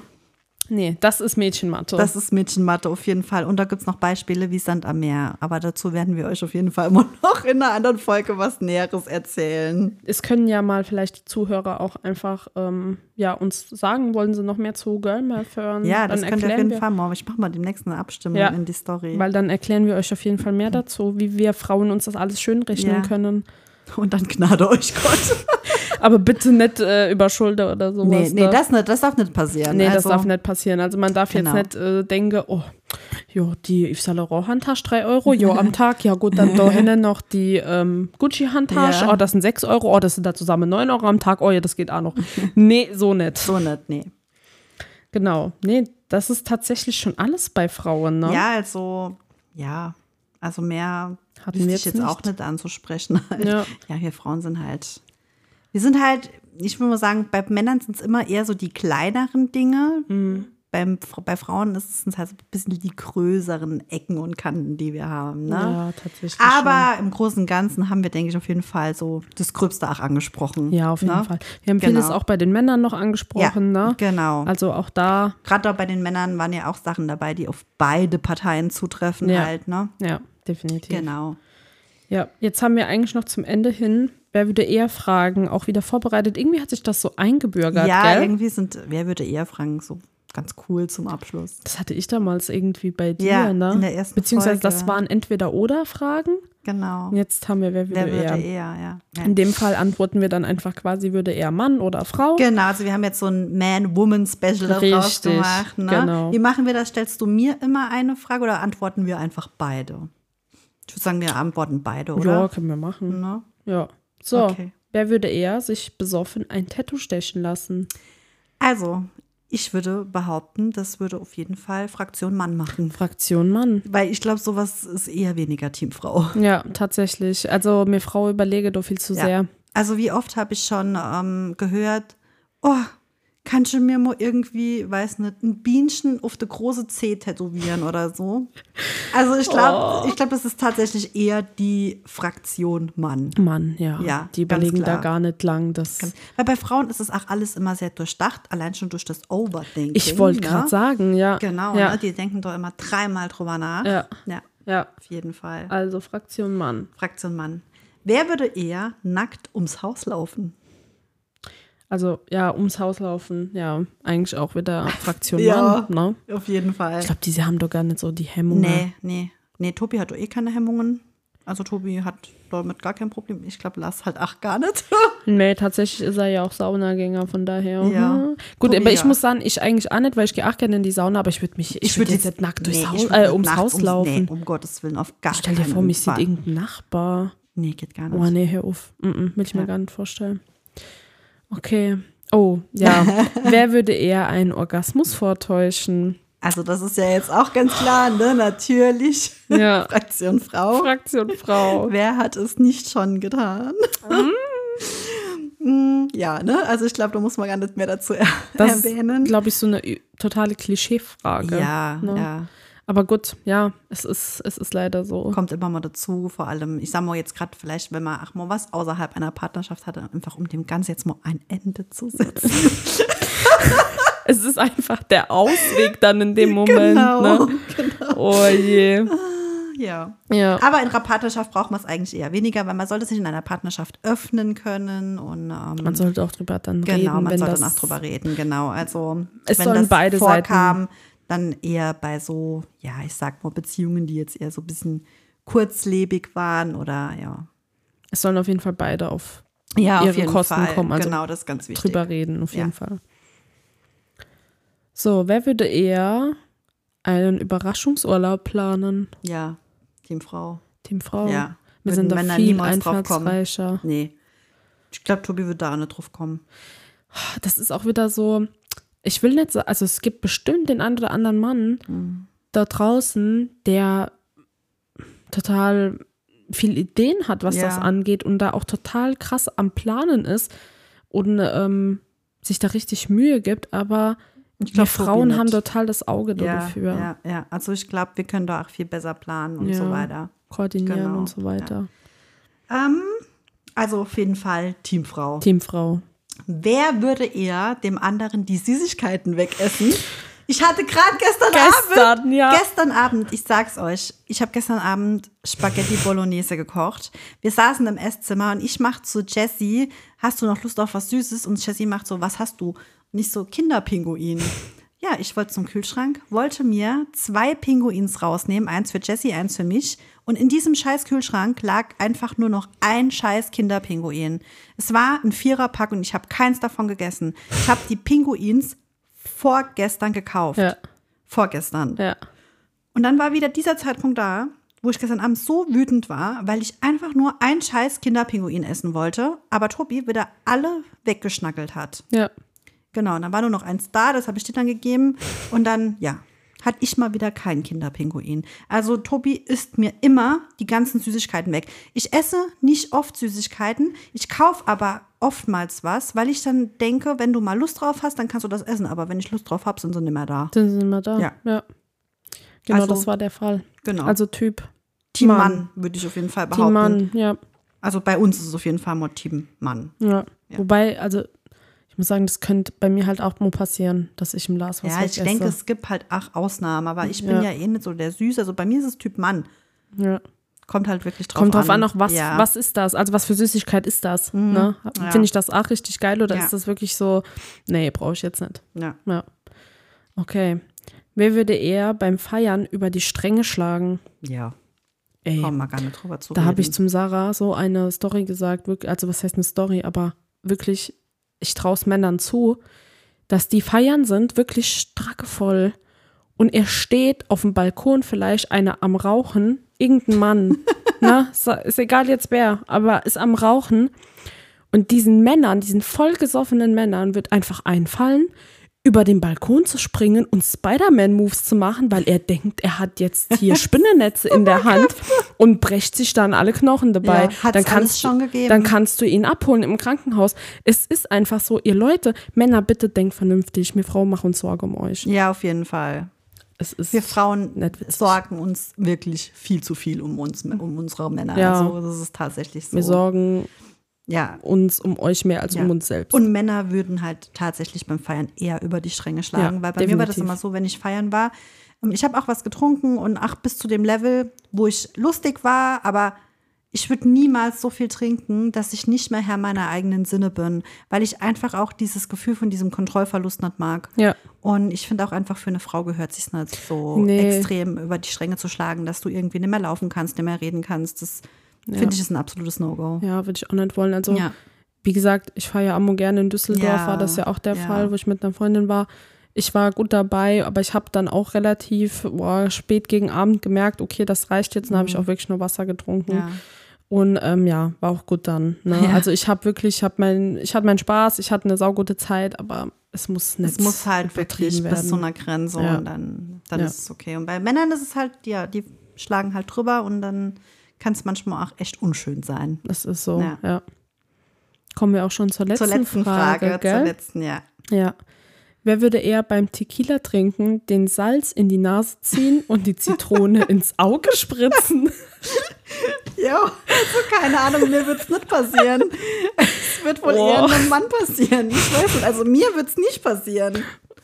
nee, das ist Mädchenmathe. Das ist Mädchenmathe auf jeden Fall. Und da gibt es noch Beispiele wie Sand am Meer. Aber dazu werden wir euch auf jeden Fall immer noch in einer anderen Folge was Näheres erzählen. es können ja mal vielleicht die Zuhörer auch einfach ähm, ja, uns sagen, wollen sie noch mehr zu Girl Math hören? Ja, das dann könnt ihr auf jeden wir, Fall mal. Ich mache mal demnächst eine Abstimmung Ja, in die Story. Weil dann erklären wir euch auf jeden Fall mehr dazu, wie wir Frauen uns das alles schön rechnen Ja. können. Und dann gnade euch Gott. Aber bitte nicht äh, über Schulter oder sowas. nee, nee, ne? das, nicht, das darf nicht passieren. Nee, das also, darf nicht passieren. Also man darf Genau. jetzt nicht äh, denken, oh, jo, die Yves Saint Laurent Handtasche 3 Euro, jo, am Tag, ja gut, dann da hinten noch die ähm, Gucci Handtasche, Ja. oh, das sind 6 Euro, oh, das sind da zusammen 9 Euro am Tag, oh ja, das geht auch noch. nee, so nicht. So nicht, nee. Genau, nee, das ist tatsächlich schon alles bei Frauen, ne? Ja, also, ja. Also mehr Hatten wir jetzt jetzt auch nicht. nicht anzusprechen. Halt. Ja. ja, wir Frauen sind halt. Wir sind halt, ich würde mal sagen, bei Männern sind es immer eher so die kleineren Dinge. Mhm. Beim, bei Frauen ist es halt so ein bisschen die größeren Ecken und Kanten, die wir haben. Ne? Ja, tatsächlich. Aber im Großen und Ganzen haben wir, denke ich, auf jeden Fall so das Gröbste auch angesprochen. schon. Ja, auf jeden ne? Fall. Wir haben Genau. vieles auch bei den Männern noch angesprochen, Ja, ne? genau. Also auch da, Gerade auch bei den Männern waren ja auch Sachen dabei, die auf beide Parteien zutreffen Ja. halt, ne? ja, definitiv. Genau. Ja, jetzt haben wir eigentlich noch zum Ende hin, wer würde eher fragen, auch wieder vorbereitet. Irgendwie hat sich das so eingebürgert, ja, gell? irgendwie sind, wer würde eher fragen, so ganz cool zum Abschluss. Das hatte ich damals irgendwie bei dir, Ja, ne? in der ersten Beziehungsweise Folge. das waren entweder oder Fragen. Genau. Und jetzt haben wir, wer würde, wer würde eher. eher, ja. ja. In dem Fall antworten wir dann einfach quasi, würde eher Mann oder Frau. Genau, also wir haben jetzt so ein Man-Woman-Special daraus gemacht. Ne? genau. Wie machen wir das? Stellst du mir immer eine Frage oder antworten wir einfach beide? Ich würde sagen, wir antworten beide, ja, oder? können wir machen. Ne? Ja. So, Okay. wer würde eher sich besoffen ein Tattoo stechen lassen? Also, ich würde behaupten, das würde auf jeden Fall Fraktion Mann machen. Fraktion Mann. Weil ich glaube, sowas ist eher weniger Teamfrau. Ja, tatsächlich. Also mir Frau überlege doch viel zu Ja. sehr. Also wie oft habe ich schon ähm, gehört, oh, kannst du mir mal irgendwie, weiß nicht, ein Bienchen auf der große C tätowieren oder so? Also ich glaube, Oh. ich glaube, das ist tatsächlich eher die Fraktion Mann. Mann, ja. Ja, Die überlegen da gar nicht lang. Das, Weil bei Frauen ist es auch alles immer sehr durchdacht, allein schon durch das Overthinking. ich wollte ne? gerade sagen, ja. Genau, Ja. ne? die denken doch immer dreimal drüber nach. Ja. ja, ja. auf jeden Fall. Also Fraktion Mann. Fraktion Mann. Wer würde eher nackt ums Haus laufen? Also ja, ums Haus laufen, ja, eigentlich auch wieder Fraktion Ja. Mann. Ne? Auf jeden Fall. Ich glaube, diese haben doch gar nicht so die Hemmung. Nee, nee. Nee, Tobi hat doch eh keine Hemmungen. Also Tobi hat damit gar kein Problem. Ich glaube, Lars halt auch gar nicht. Nee, tatsächlich ist er ja auch Saunagänger, von daher. Ja. mhm. Gut, Tobi, aber ich ja. muss sagen, ich eigentlich auch nicht, weil ich gehe auch gerne in die Sauna, aber ich würde mich, ich, würde würd jetzt nicht nackt durchs nee, Haus, ich äh, ums nachts Haus laufen. Nee, um Gottes Willen, auf gar Stell dir keinen vor, mich sieht Fall. irgendein Nachbar. Nee, geht gar nicht. Oh nee, hör auf. Mm -mm, will ich mir Ja. gar nicht vorstellen. Okay. Oh, ja. Wer würde eher einen Orgasmus vortäuschen? Also das ist ja jetzt auch ganz klar, ne? Natürlich. Ja. Fraktion Frau. Fraktion Frau. Wer hat es nicht schon getan? Mm, ja, ne? Also ich glaube, da muss man gar nicht mehr dazu er Das erwähnen. ist, glaube ich, so eine totale Klischeefrage. ja, ne? ja. Aber gut, ja, es ist, es ist leider so. Kommt immer mal dazu, vor allem, ich sag mal jetzt gerade vielleicht, wenn man ach mal was außerhalb einer Partnerschaft hatte, einfach um dem Ganzen jetzt mal ein Ende zu setzen. Es ist einfach der Ausweg dann in dem Moment. Genau, Ne? Oh je. Ja. Ja. Aber in einer Partnerschaft braucht man es eigentlich eher weniger, weil man sollte sich in einer Partnerschaft öffnen können und ähm, Man sollte auch drüber dann genau, reden, man wenn sollte nach drüber reden, genau. Also Es wenn sollen das beide vorkam, dann eher bei so, ja, ich sag mal Beziehungen, die jetzt eher so ein bisschen kurzlebig waren oder ja. Es sollen auf jeden Fall beide auf Ja, ihre Kosten kommen, also genau, das ist ganz wichtig. drüber reden, auf jeden Ja. Fall. So, wer würde eher einen Überraschungsurlaub planen? Ja, Teamfrau. Teamfrau. Ja. Wir Würden sind da Männer viel einfallsreicher. Nee. Ich glaube, Tobi wird da auch nicht drauf kommen. Das ist auch wieder so, ich will nicht so, also es gibt bestimmt den einen oder anderen Mann Mhm. da draußen, der total viel Ideen hat, was Ja. das angeht und da auch total krass am Planen ist und ähm, sich da richtig Mühe gibt, aber Ich glaub, Frauen haben total das Auge ja, dafür. Ja, ja. Also ich glaube, wir können da auch viel besser planen und Ja. so weiter. Koordinieren Genau, und so weiter. Ähm, also auf jeden Fall Teamfrau. Teamfrau. Wer würde eher dem anderen die Süßigkeiten wegessen? Ich hatte gerade gestern, Gestern, Abend, ja. gestern Abend, ich sag's euch, ich habe gestern Abend Spaghetti Bolognese gekocht. Wir saßen im Esszimmer und ich mach zu Jessie, hast du noch Lust auf was Süßes? Und Jessie macht so, was hast du? Und ich so, Kinderpinguin. Ja, ich wollte zum Kühlschrank, wollte mir zwei Pinguins rausnehmen, eins für Jessie, eins für mich. Und in diesem scheiß Kühlschrank lag einfach nur noch ein scheiß Kinderpinguin. Es war ein Viererpack und ich habe keins davon gegessen. Ich habe die Pinguins vorgestern gekauft. Ja. Vorgestern. Ja. Und dann war wieder dieser Zeitpunkt da, wo ich gestern Abend so wütend war, weil ich einfach nur ein scheiß Kinderpinguin essen wollte, aber Tobi wieder alle weggeschnackelt hat. Ja. Genau, und dann war nur noch eins da, das habe ich dir dann gegeben. Und dann, ja, hatte ich mal wieder keinen Kinderpinguin. Also Tobi isst mir immer die ganzen Süßigkeiten weg. Ich esse nicht oft Süßigkeiten, ich kaufe aber oftmals was, weil ich dann denke, wenn du mal Lust drauf hast, dann kannst du das essen. Aber wenn ich Lust drauf habe, sind sie nicht mehr da. Sind wir da. Ja. ja. Genau, Also- das war der Fall. Genau. Also Typ Team Mann. Mann, würde ich auf jeden Fall behaupten. Team Mann, ja. Also bei uns ist es auf jeden Fall mal Team Mann. ja. Ja. Wobei, also muss sagen, das könnte bei mir halt auch mal passieren, dass ich im Lars was ja, ich wegesse. denke, es gibt halt auch Ausnahmen, aber ich bin Ja. ja eh nicht so der Süß. Also bei mir ist es Typ Mann. ja. Kommt halt wirklich drauf Kommt an. drauf an, auch was, ja. Mhm. was ist das? Also was für Süßigkeit ist das? Ne? Ja. Finde ich das auch richtig geil oder Ja. ist das wirklich so, nee, brauche ich jetzt nicht. Ja. Ja. Okay. Wer würde eher beim Feiern über die Stränge schlagen? ja. Ey, Brauchen wir gar nicht drüber zu da habe ich zum Sarah so eine Story gesagt, also was heißt eine Story, aber wirklich, ich traue es Männern zu, dass die feiern sind, wirklich strackevoll. Und er steht auf dem Balkon, vielleicht einer am Rauchen, irgendein Mann, na, ist- ist egal jetzt wer, aber ist am Rauchen. Und diesen Männern, diesen vollgesoffenen Männern wird einfach einfallen, über den Balkon zu springen und Spider-Man-Moves zu machen, weil er denkt, er hat jetzt hier Spinnennetze in der Hand und brecht sich dann alle Knochen dabei. Ja, dann kannst schon du, gegeben. Dann kannst du ihn abholen im Krankenhaus. Es ist einfach so, ihr Leute, Männer, bitte denkt vernünftig. Wir Frauen machen uns Sorge um euch. Ja, auf jeden Fall. Wir Frauen sorgen uns wirklich viel zu viel um uns, um unsere Männer. Ja. Also das ist tatsächlich so. wir sorgen ja. uns um euch mehr als Ja. um uns selbst. Und Männer würden halt tatsächlich beim Feiern eher über die Stränge schlagen, Ja, weil bei mir war das definitiv. immer so, wenn ich feiern war, ähm, ich habe auch was getrunken und ach, bis zu dem Level, wo ich lustig war, aber ich würde niemals so viel trinken, dass ich nicht mehr Herr meiner eigenen Sinne bin, weil ich einfach auch dieses Gefühl von diesem Kontrollverlust nicht mag. ja, Und ich finde auch einfach für eine Frau gehört sich nicht so Nee. extrem über die Stränge zu schlagen, dass du irgendwie nicht mehr laufen kannst, nicht mehr reden kannst. Das finde ich ist ein absolutes No-Go. ja, würde ich auch nicht wollen. Also, Ja. wie gesagt, ich fahre ja ammo gerne in Düsseldorf, Ja, war das ja auch der ja. Fall, wo ich mit einer Freundin war. Ich war gut dabei, aber ich habe dann auch relativ boah, spät gegen Abend gemerkt, okay, das reicht jetzt. Dann habe ich auch wirklich nur Wasser getrunken. Mhm. Ja. Und ähm, ja, war auch gut dann. Ne? Ja. Also ich habe wirklich, ich habe mein, ich hatte meinen Spaß, ich hatte eine saugute Zeit, aber es muss nicht Es muss halt wirklich übertrieben bis zu einer Grenze Ja. und dann, dann Ja. ist es okay. Und bei Männern ist es halt, ja, die schlagen halt drüber und dann kann es manchmal auch echt unschön sein. Das ist so, ja. Ja. Kommen wir auch schon zur letzten, zur letzten Frage, Frage, gell? zur letzten, ja. Ja. Wer würde eher beim Tequila trinken den Salz in die Nase ziehen und die Zitrone ins Auge spritzen? Ja, also keine Ahnung, mir wird es nicht passieren. Es wird wohl Oh. eher einem Mann passieren. Ich weiß nicht, also mir wird es nicht passieren.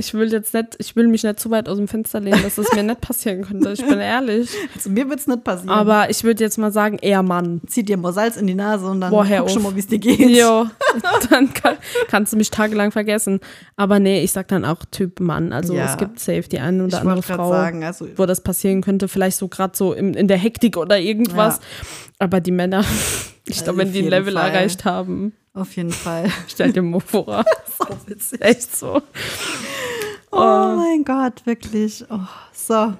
Ich will jetzt nicht, ich will mich nicht zu weit aus dem Fenster lehnen, dass es mir nicht passieren könnte. Ich bin ehrlich. Also mir wird es nicht passieren. Aber ich würde jetzt mal sagen, eher Mann. zieh dir mal Salz in die Nase und dann Boah, guck schon mal, wie es dir geht. Jo, dann kann, kannst du mich tagelang vergessen. Aber nee, ich sag dann auch Typ Mann. Also Ja. es gibt safe die eine Ich oder andere wollte gerade Frau, sagen, also wo das passieren könnte. Vielleicht so gerade so in, in der Hektik oder irgendwas. Aber die Männer, ich Also glaube, wenn die ein Level Fall. erreicht haben, auf jeden Fall. stell dir mal vor. so witzig. Echt so. Oh mein Gott, wirklich. Oh, so.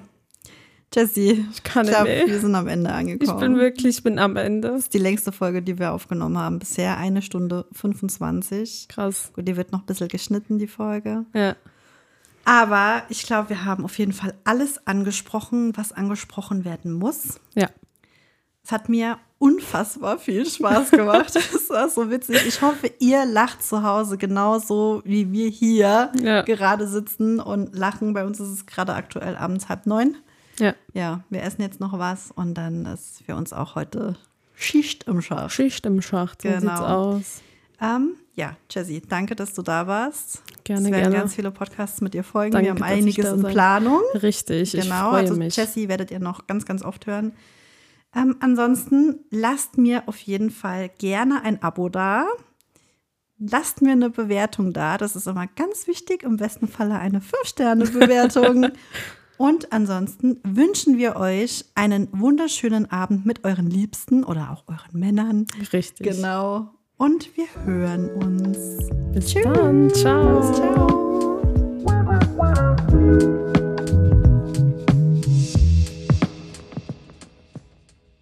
Jessie, ich kann nicht glaube, mehr. wir sind am Ende Ich angekommen. bin wirklich, ich bin am Ende. das ist die längste Folge, die wir aufgenommen haben. Bisher eine Stunde 25. Krass. Gut, die wird noch ein bisschen geschnitten, die Folge. Ja. Aber ich glaube, wir haben auf jeden Fall alles angesprochen, was angesprochen werden muss. Ja. Es hat mir unfassbar viel Spaß gemacht. Es war so witzig. Ich hoffe, ihr lacht zu Hause genauso wie wir hier Ja. gerade sitzen und lachen. Bei uns ist es gerade aktuell abends halb neun. Ja. Ja, wir essen jetzt noch was und dann ist für uns auch heute Schicht im Schaf. Schicht im Schacht, so Genau. sieht's aus. Ähm, ja, Jessie, danke, dass du da warst. Gerne, es werden gerne. ganz viele Podcasts mit dir folgen. Danke, wir haben ich einiges in Planung. Richtig, ich Genau, freue also mich. Jessie werdet ihr noch ganz, ganz oft hören. Ähm, ansonsten lasst mir auf jeden Fall gerne ein Abo da. Lasst mir eine Bewertung da. Das ist immer ganz wichtig. Im besten Falle eine 5-Sterne-Bewertung. Und ansonsten wünschen wir euch einen wunderschönen Abend mit euren Liebsten oder auch euren Männern. Richtig. Genau. Und wir hören uns. Bis dann. Ciao. Ciao.